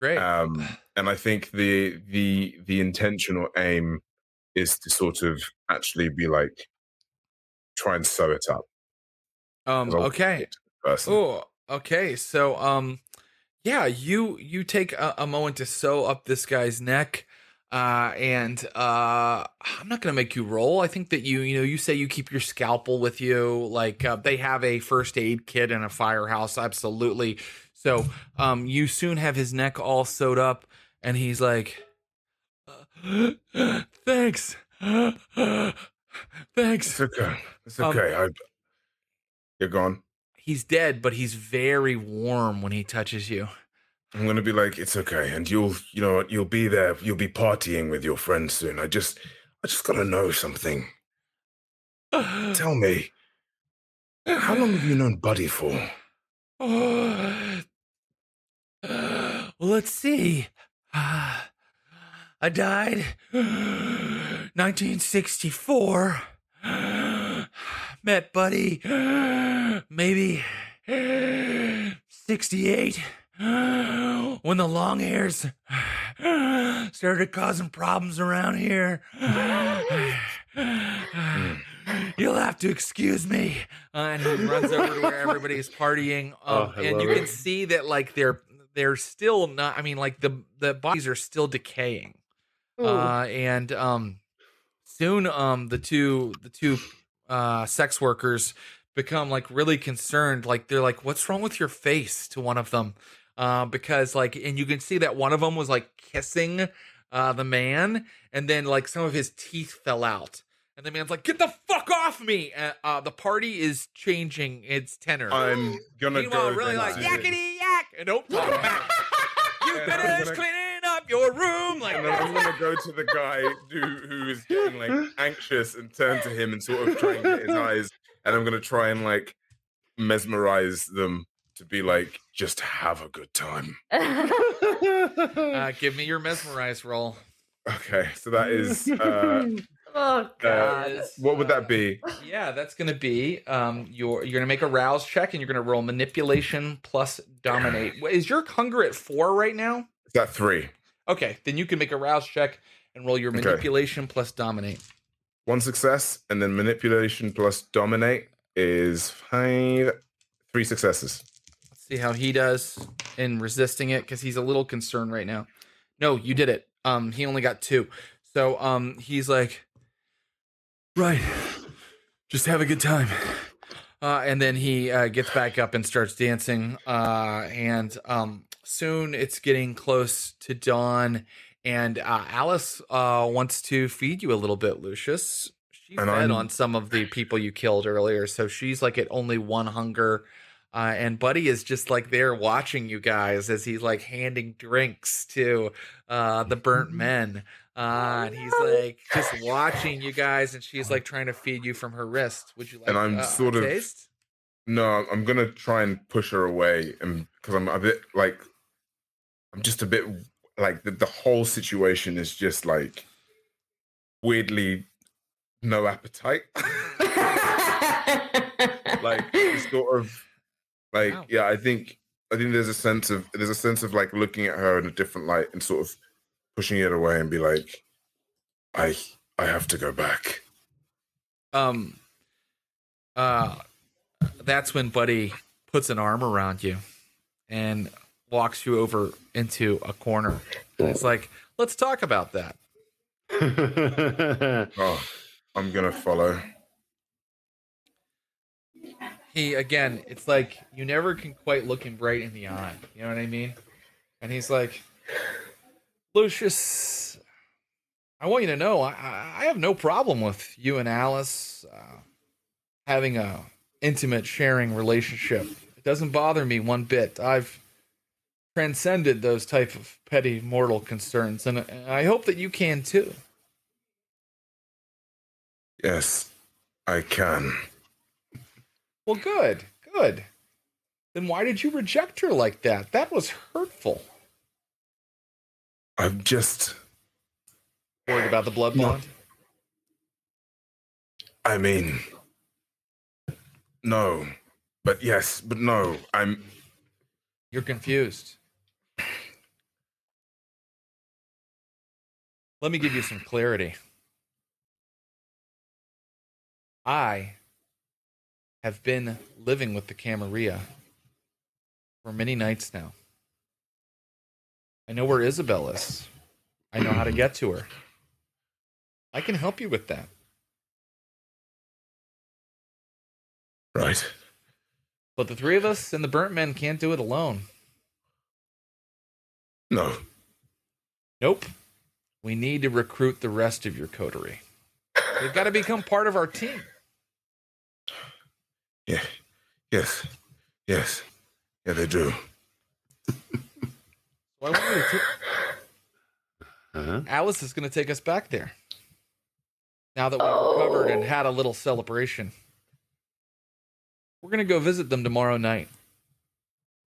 Great. um, and I think the the the intentional aim is to sort of actually be like try and sew it up. Um. Okay. Oh. Okay. So. Um. Yeah. You you take a, a moment to sew up this guy's neck. Uh, and uh, I'm not gonna make you roll. I think that you, you know, you say you keep your scalpel with you. Like uh, they have a first aid kit in a firehouse, absolutely. So, um, you soon have his neck all sewed up, and he's like, "Thanks, thanks." It's okay. It's Um, okay. I, you're gone. He's dead, but he's very warm when he touches you. I'm gonna be like, it's okay, and you'll, you know, what, you'll be there. You'll be partying with your friends soon. I just, I just gotta know something. Tell me, how long have you known Buddy for? well, let's see. I died 1964. Met Buddy maybe 68 when the long hairs started causing problems around here. You'll have to excuse me. Uh, and he runs over to where everybody is partying. Um, Oh, and you it. can see that like they're they're still not I mean like the the bodies are still decaying. Uh and um soon um the two the two uh sex workers become like really concerned like they're like what's wrong with your face to one of them uh because like and you can see that one of them was like kissing uh the man and then like some of his teeth fell out and the man's like get the fuck off me uh, uh the party is changing its tenor I'm gonna Meanwhile, go. really like yakety yak, and don't talk back. You And I'm your room, like And then I'm gonna go to the guy who who is getting like anxious and turn to him and sort of try and get his eyes, and I'm gonna try and like mesmerize them to be like, just have a good time. uh, give me your mesmerize roll. Okay, so that is uh, oh god. Is, what would uh, that be? Yeah, that's gonna be um your you're gonna make a rouse check and you're gonna roll manipulation plus dominate. Is your hunger at four right now? Is that three? Okay, then you can make a rouse check and roll your Okay. manipulation plus dominate. One success, and then manipulation plus dominate is five, three successes. Let's see how he does in resisting it because he's a little concerned right now. No, you did it. Um, he only got two. So um, he's like, right, just have a good time. Uh, and then he uh, gets back up and starts dancing. Uh, and um, soon it's getting close to dawn. And uh, Alice uh, wants to feed you a little bit, Lucius. She And fed I'm- on some of the people you killed earlier, so she's like at only one hunger. Uh, and Buddy is just like there watching you guys as he's like handing drinks to uh, the burnt men. Uh, and he's like just watching you guys, and she's like trying to feed you from her wrist. Would you like And I'm uh, a sort of- taste? No, I'm gonna try and push her away, and because I'm a bit like, I'm just a bit like the, the whole situation is just like weirdly no appetite. like sort of like Wow. yeah, I think I think there's a sense of there's a sense of like looking at her in a different light and sort of pushing it away and be like, I I have to go back. um uh that's when buddy puts an arm around you and walks you over into a corner. And it's like let's talk about that. Oh, I'm gonna follow. he again it's like you never can quite look him right in the eye. You know what i mean? And he's like lucius i want you to know i, I I have no problem with you and alice uh, having a intimate sharing relationship. It doesn't bother me one bit. I've transcended those type of petty mortal concerns and i hope that you can too Yes, I can. well good good then why did you reject her like that that was hurtful I'm just Worried about the blood No. bond? I mean, no, but yes, but no. I'm You're confused. Let me give you some clarity. I have been living with the Camarilla for many nights now. I know where Isabel is. I know how to get to her. I can help you with that. right. But the three of us and the burnt men can't do it alone. No, Nope. We need to recruit the rest of your coterie. They've got to become part of our team. yeah, yes, yes, yeah, they do. So I to Uh-huh. Alice is going to take us back there. Now that we've recovered and had a little celebration, we're going to go visit them tomorrow night.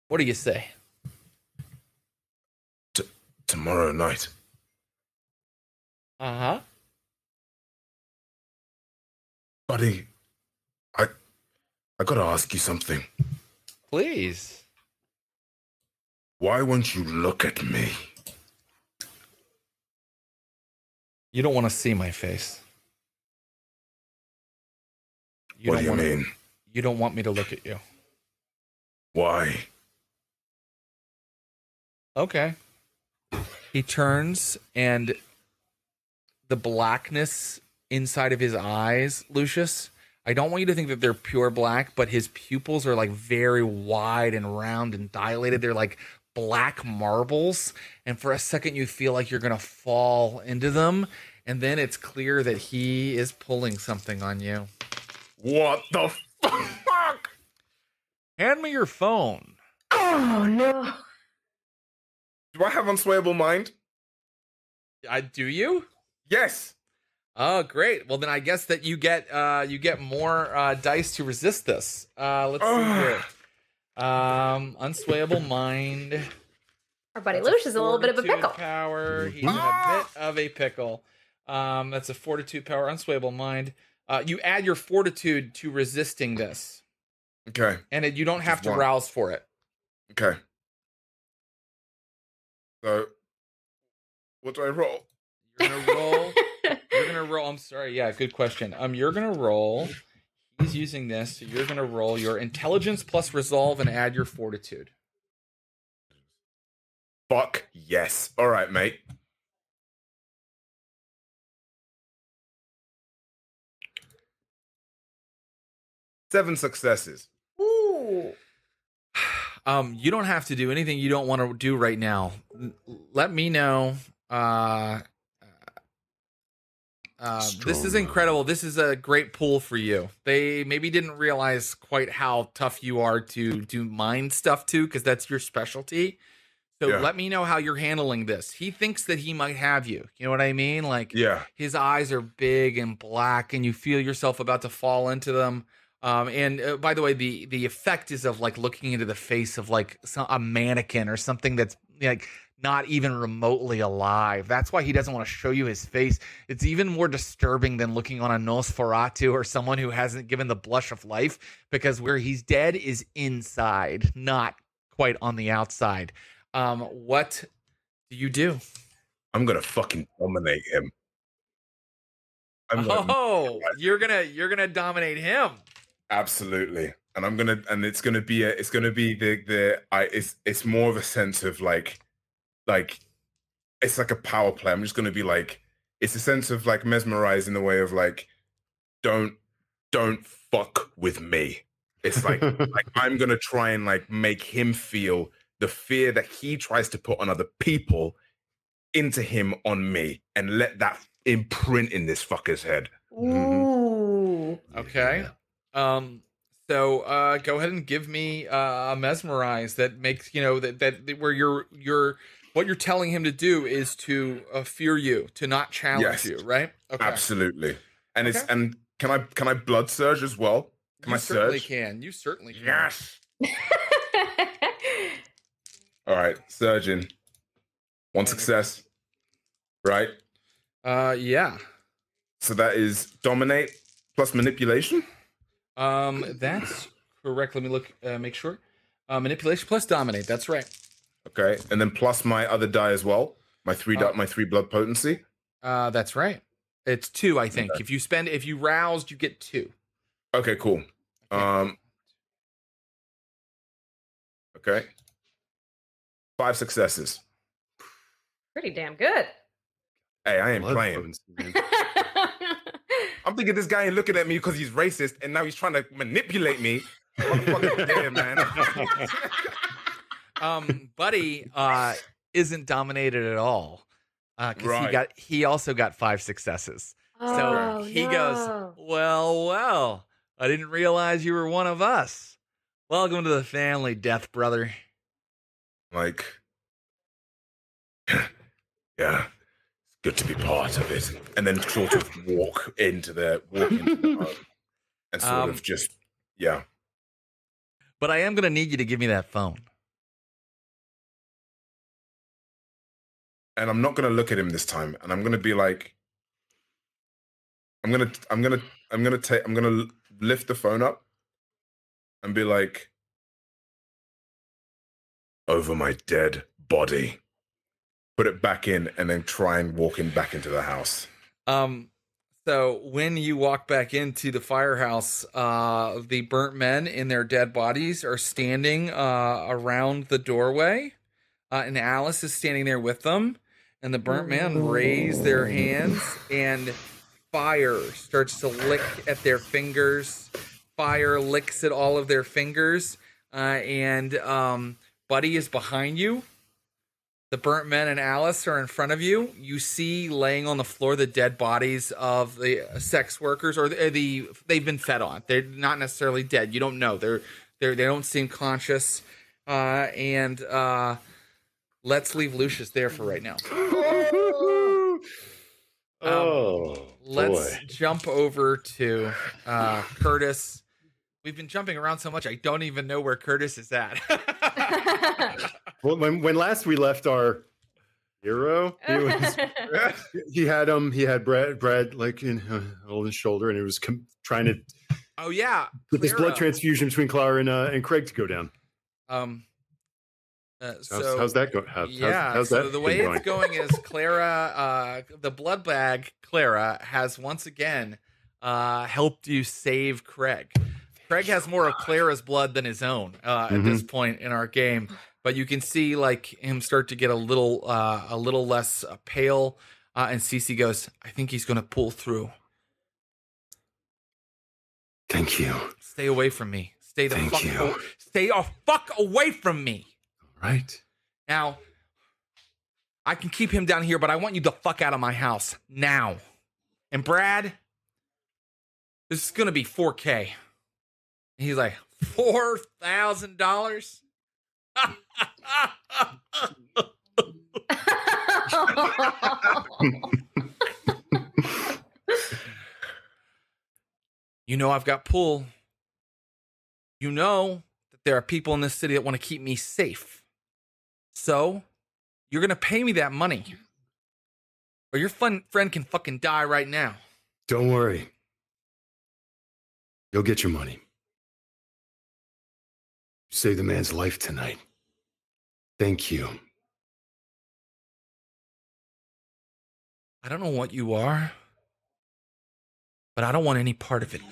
What do you say? Tomorrow night. Uh huh. Buddy, I I gotta ask you something. Please. Why won't you look at me? You don't want to see my face. You what don't you want mean? You don't want me to look at you. Why? Okay. He turns and the blackness inside of his eyes, Lucius. I don't want you to think that they're pure black, but his pupils are like very wide and round and dilated. They're like black marbles. And for a second, you feel like you're going to fall into them. And then it's clear that he is pulling something on you. What the fuck? Hand me your phone. Oh no. Do I have unswayable mind? I, do you? Yes. Oh, great. Well, then I guess that you get uh you get more uh dice to resist this. Uh let's see here. Um unswayable mind. Our buddy That's Lucius is a little bit of a pickle. Power. He's Ah! a bit of a pickle. Um that's a fortitude power, unswayable mind. Uh you add your fortitude to resisting this. Okay. And it, you don't have Just to one. rouse for it. Okay. So, what do I roll? You're gonna roll. you're gonna roll. I'm sorry. Yeah, good question. Um, you're gonna roll. He's using this, so you're gonna roll your intelligence plus resolve and add your fortitude. Fuck yes. All right, mate. Seven successes. Ooh. Um, you don't have to do anything you don't want to do right now. Let me know. Uh, Uh, this is incredible. This is a great pool for you. They maybe didn't realize quite how tough you are to do mind stuff too, because that's your specialty. So Yeah. let me know how you're handling this. He thinks that he might have you. You know what I mean? Like Yeah. his eyes are big and black, and you feel yourself about to fall into them. Um, and uh, by the way, the the effect is of like looking into the face of like some, a mannequin or something that's like not even remotely alive. That's why he doesn't want to show you his face. It's even more disturbing than looking on a Nosferatu or someone who hasn't given the blush of life, because where he's dead is inside, not quite on the outside. Um, what do you do? I'm gonna fucking dominate him. I'm gonna, Oh, you're gonna you're gonna dominate him. absolutely, and I'm gonna, and it's gonna be a, it's gonna be the the I, it's it's more of a sense of like, like, it's like a power play. I'm just gonna be like, it's a sense of like mesmerized in the way of like, don't don't fuck with me. It's like like I'm gonna try and like make him feel the fear that he tries to put on other people into him on me and let that imprint in this fucker's head. Ooh. Okay. Um. So, uh, go ahead and give me uh, a mesmerize that makes you know that that where you're you're what you're telling him to do is to uh, fear you, to not challenge Yes. you, right? Okay. Absolutely. And it's and can I can I blood surge as well? Can You I certainly surge? can. You certainly can. Yes. All right, surgeon. One success. Right? Uh. Yeah. So that is dominate plus manipulation. Um. That's correct. Let me look. Uh, make sure. Uh, manipulation plus dominate. That's right. Okay. And then plus my other die as well. My three Uh, di- my three blood potency. Uh. That's right. It's two, I think. If you spend, if you roused, you get two. Okay, cool. Um Okay. Five successes. Pretty damn good. Hey, I ain't Blood playing. potency. I'm thinking this guy ain't looking at me because he's racist, and now he's trying to manipulate me. Motherfucker, yeah, man. um buddy uh isn't dominated at all because he Right. got he also got five successes so Oh, he no. goes well well i didn't realize you were one of us welcome to the family death brother like, yeah, it's good to be part of it. And then sort of walk into the walk into the home and sort Um, of just, yeah. but i am gonna need you to give me that phone and I'm not gonna look at him this time, and I'm gonna be like, I'm gonna, I'm gonna, I'm gonna take, I'm gonna lift the phone up and be like, over my dead body, put it back in, and then try and walk in back into the house. Um, so when you walk back into the firehouse, uh, the burnt men in their dead bodies are standing uh, around the doorway, uh, and Alice is standing there with them. And the burnt man raise their hands, and fire starts to lick at their fingers. Fire licks at all of their fingers, uh, and um, Buddy is behind you. The burnt men and Alice are in front of you. You see laying on the floor the dead bodies of the sex workers, or the, the they've been fed on. They're not necessarily dead. You don't know. They're they they don't seem conscious. Uh, and uh, let's leave Lucius there for right now. oh, Let's boy. jump over to uh, Curtis. We've been jumping around so much, I don't even know where Curtis is at. Well, when when last we left our hero, he was he had um he had Brad Brad like in uh, on his shoulder, and he was com- trying to oh yeah, get this blood transfusion between Clara and uh, and Craig to go down. Um, uh, How's, so how's that going? How, yeah, how's, how's so that the way been it's going is Clara, uh, the blood bag Clara has once again uh, helped you save Craig. Craig has more of Clara's blood than his own uh, at this point in our game, but you can see like him start to get a little uh, a little less uh, pale. Uh, and Cece goes, "I think he's going to pull through. Thank you. Stay away from me. Stay the Thank fuck. you. aw- stay a fuck away from me." Right. Now, I can keep him down here, but I want you the fuck out of my house now. And Brad, this is going to be 4K. And he's like, $4,000? you know, I've got pull. You know that there are people in this city that want to keep me safe. So, you're going to pay me that money. Or your fun friend can fucking die right now. Don't worry. You'll get your money. You saved the man's life tonight. Thank you. I don't know what you are, but I don't want any part of it.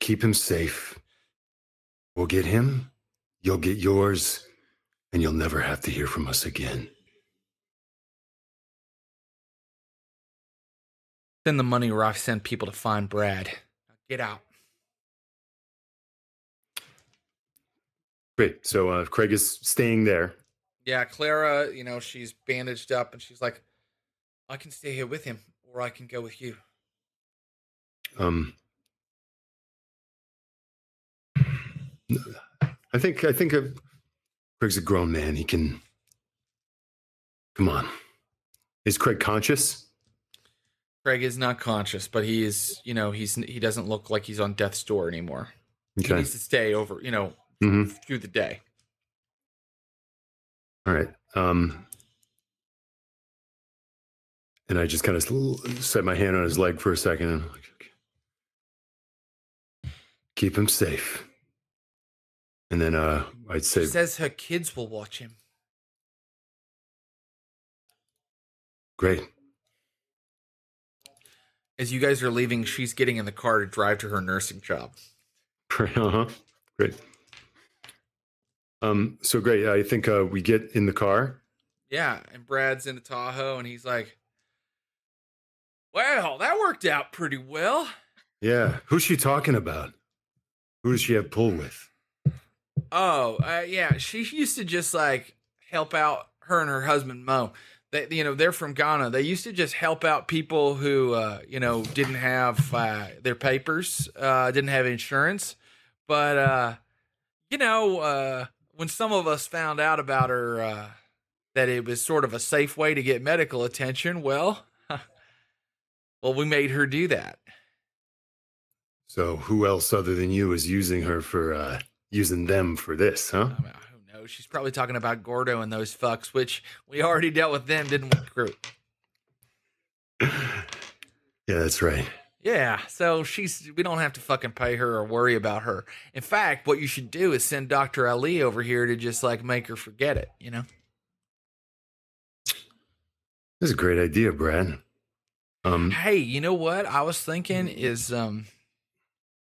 Keep him safe. We'll get him, you'll get yours, and you'll never have to hear from us again. Send the money or I send people to find Brad. Now Get out. Great. So uh, Craig is staying there. Yeah, Clara, you know, she's bandaged up and she's like, I can stay here with him or I can go with you. Um, I think I think Craig's a grown man. He can. Come on. Is Craig conscious? Craig is not conscious, but he is, you know, he's he doesn't look like he's on death's door anymore. He needs to stay over, you know, hmm through the day. All right. Um, and I just kind of set my hand on his leg for a second and I'm like, okay. keep him safe. And then uh, I'd say, She says her kids will watch him. great. As you guys are leaving, she's getting in the car to drive to her nursing job. uh-huh. Great. Um, so great. I think uh, we get in the car. Yeah, and Brad's in a Tahoe, and he's like, "Well, that worked out pretty well." Yeah. Who's she talking about? Who does she have pull with? Oh, uh, yeah, she used to just like help out her and her husband Mo. They, you know, they're from Ghana. They used to just help out people who, uh, you know, didn't have uh, their papers, uh, didn't have insurance. But uh, you know, uh, when some of us found out about her, uh, that it was sort of a safe way to get medical attention, well, well, we made her do that. So who else other than you is using her for uh, using them for this, huh? I mean, who knows? She's probably talking about Gordo and those fucks, which we already dealt with them, didn't we, Crew? Yeah, that's right. Yeah, so she's we don't have to fucking pay her or worry about her. In fact, what you should do is send Dr. Ali over here to just like make her forget it, you know? That's a great idea, Brad. Um, Hey, you know what I was thinking is um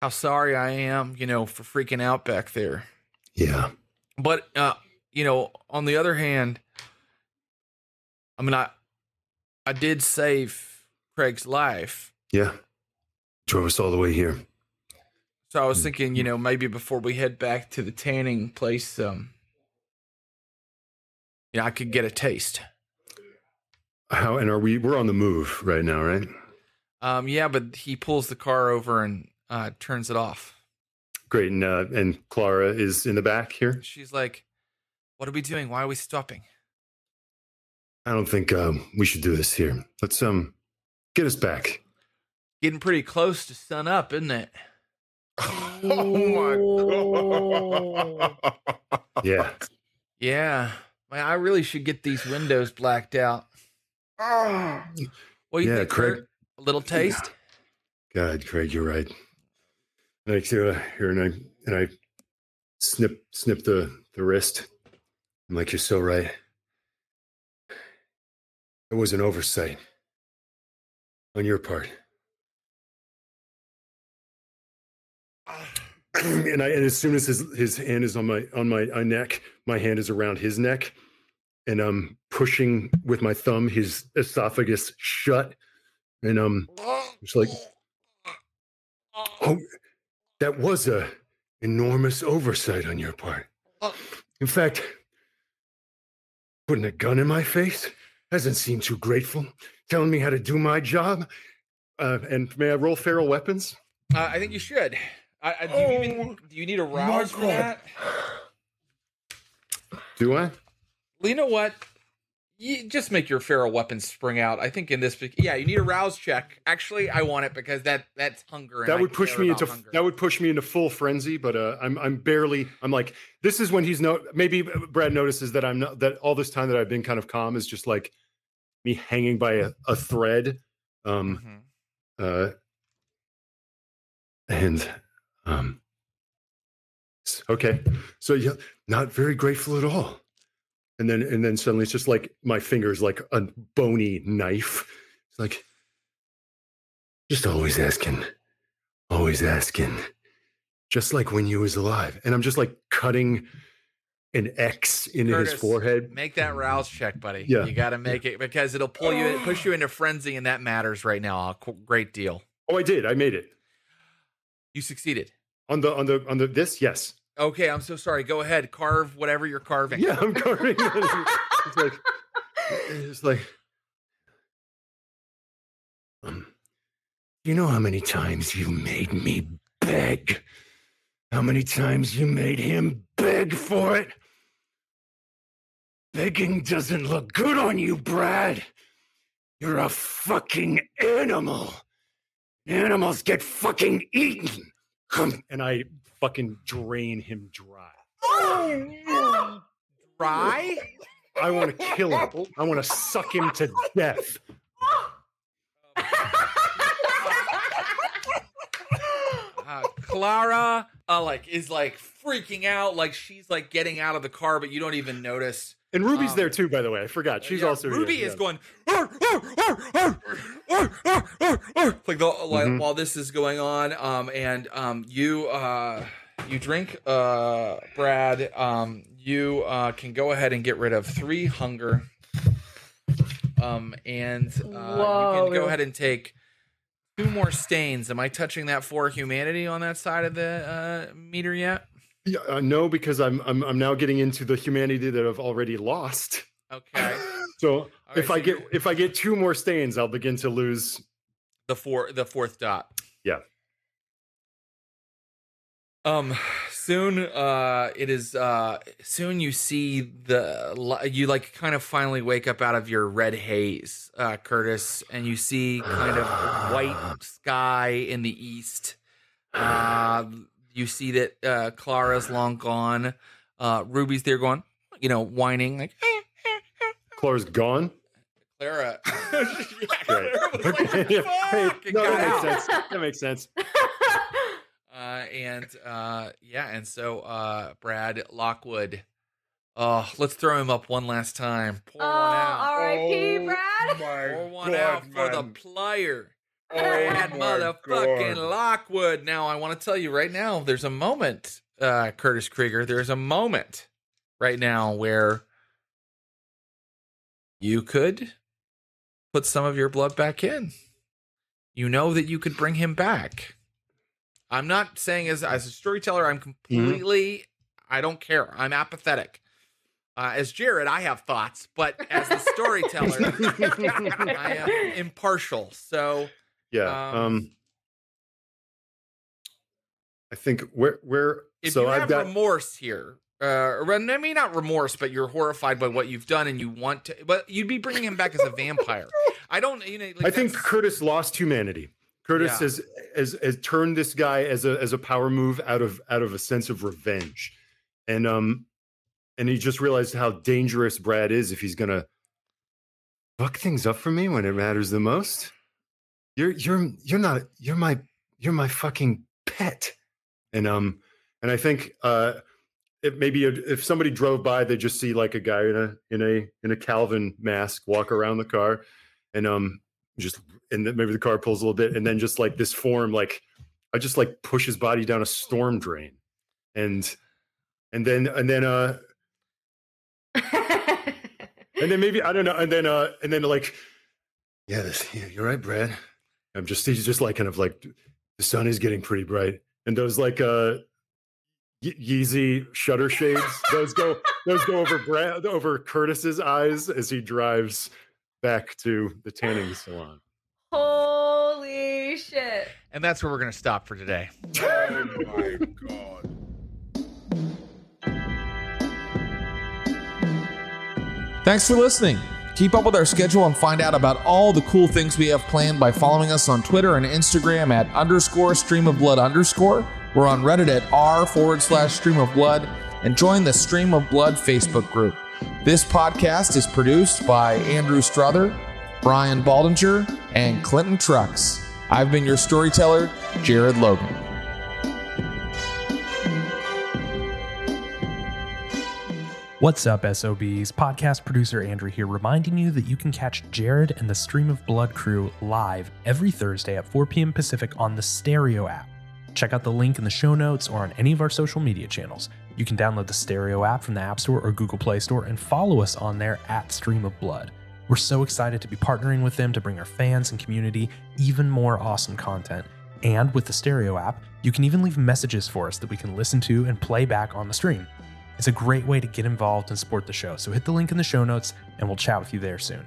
how sorry I am, you know, for freaking out back there. yeah. But uh, you know, on the other hand, I mean I I did save Craig's life. Yeah. Drove us all the way here. So I was thinking, you know, maybe before we head back to the tanning place, um, you know, I could get a taste. How and are we we're on the move right now, right? Um, yeah, but he pulls the car over and uh, turns it off. Great. And uh, and Clara is in the back here. She's like, "What are we doing? Why are we stopping?" I don't think um, we should do this here. Let's um get us back. Getting pretty close to sun up, isn't it? Oh my god. Yeah. Yeah. Man, I really should get these windows blacked out. Oh. What do you Yeah, think, Craig. Kurt? A little taste? God, Craig, you're right. I uh, here and I and I snip snip the the wrist. I'm like, you're so right. It was an oversight on your part. and I and as soon as his his hand is on my on my uh, neck, my hand is around his neck, and I'm pushing with my thumb his esophagus shut, and um, it's like, oh, that was a enormous oversight on your part. In fact, putting a gun in my face. hasn't seemed too grateful, telling me how to do my job. Uh, and may I roll feral weapons? Uh, I think you should. I, I, do, you even, do you need a rouse for that? Do I? Well, you know what? You just make your feral weapons spring out. I think in this, yeah, you need a rouse check. Actually, I want it because that that's hunger. and that would push me into hunger. that would push me into full frenzy but uh i'm i'm barely i'm like this is when he's no maybe brad notices that i'm not that all this time that i've been kind of calm is just like me hanging by a, a thread um Mhm. uh and um okay so yeah not very grateful at all and then and then suddenly it's just like my fingers like a bony knife it's like just always asking always asking just like when you was alive and i'm just like cutting an x into Curtis, his forehead Make that rouse check, buddy. Yeah. you got to make it because it'll pull you, push you into frenzy, and that matters right now. A great deal. oh i did i made it You succeeded. on the on the on the this yes Okay, I'm so sorry. Go ahead, carve whatever you're carving. yeah i'm carving it's like it's like um, you know how many times you made me beg? How many times you made him beg for it? Begging doesn't look good on you brad. You're a fucking animal. Animals get fucking eaten. And i fucking drain him dry Dry. I want to kill him. I want to suck him to death. uh, Clara, uh, like is like freaking out, like she's like getting out of the car, but you don't even notice. And Ruby's Um, there too, by the way. I forgot. She's Yeah, also Ruby is yeah. going like the like, Mhm. while this is going on. Um, and um, you uh, you drink, uh, Brad. Um, you uh, can go ahead and get rid of three hunger. Um, and uh, you can go ahead and take two more stains. Am I touching that for humanity on that side of the uh, meter yet? Yeah, uh, no, because I'm, I'm I'm now getting into the humanity that I've already lost. Okay. So All if right, I so get if I get two more stains, I'll begin to lose. the four the fourth dot Yeah. um soon uh it is uh soon you see the you like kind of finally wake up out of your red haze uh curtis and you see kind of white sky in the east uh you see that uh clara's long gone uh ruby's there going you know whining like Clara's gone. clara yeah, Clara was like, yeah. Hey, "Fuck," no, that makes sense. That makes sense. Uh, and uh, yeah, and so uh, Brad Lockwood. Oh, let's throw him up one last time. Pour Oh, one out. R.I.p. Oh Brad. my Pour one God, out for the man. player. Oh Brad motherfucking God. Lockwood. Now, I want to tell you right now, there's a moment, uh, Curtis Krieger, there's a moment right now where you could put some of your blood back in. You know that you could bring him back. I'm not saying as as a storyteller, I'm completely I don't care. I'm apathetic. Uh, as Jared, I have thoughts, but as the storyteller, I am impartial. So Yeah. Um, Um, I think where where if so you I've have got remorse here, uh, I mean not remorse, but you're horrified by what you've done, and you want to, but you'd be bringing him back as a vampire. I don't, you know. Like I think Curtis lost humanity. Curtis Yeah. has, has has turned this guy as a as a power move out of out of a sense of revenge, and um, and he just realized how dangerous Brad is if he's gonna fuck things up for me when it matters the most. You're you're you're not you're my you're my fucking pet, and um, and I think uh, it maybe if somebody drove by, they just see like a guy in a in a in a Calvin mask walk around the car, and um, just and then maybe the car pulls a little bit, and then just like this form, like I just like push his body down a storm drain, and and then and then uh and then maybe I don't know, and then uh and then like yeah, this yeah, you're right, Brad. I'm just he's just like kind of like the sun is getting pretty bright, and those like uh Yeezy shutter shades, those go those go over Brad over Curtis's eyes as he drives back to the tanning salon. Holy shit. And that's where we're going to stop for today. Oh my god. Thanks for listening. Keep up with our schedule and find out about all the cool things we have planned by following us on Twitter and Instagram at underscore stream of blood underscore. We're on Reddit at r forward slash stream of blood and join the Stream of Blood Facebook group. This podcast is produced by Andrew Struther, Brian Baldinger, and Clinton Trucks. I've been your storyteller, Jared Logan. What's up, SOBs? Podcast producer Andrew here, reminding you that you can catch Jared and the Stream of Blood crew live every Thursday at 4 p.m. Pacific on the Stereo app. Check out the link in the show notes or on any of our social media channels. You can download the Stereo app from the App Store or Google Play Store and follow us on there at Stream of Blood. We're so excited to be partnering with them to bring our fans and community even more awesome content. And with the Stereo app, you can even leave messages for us that we can listen to and play back on the stream. It's a great way to get involved and support the show, so hit the link in the show notes and we'll chat with you there soon.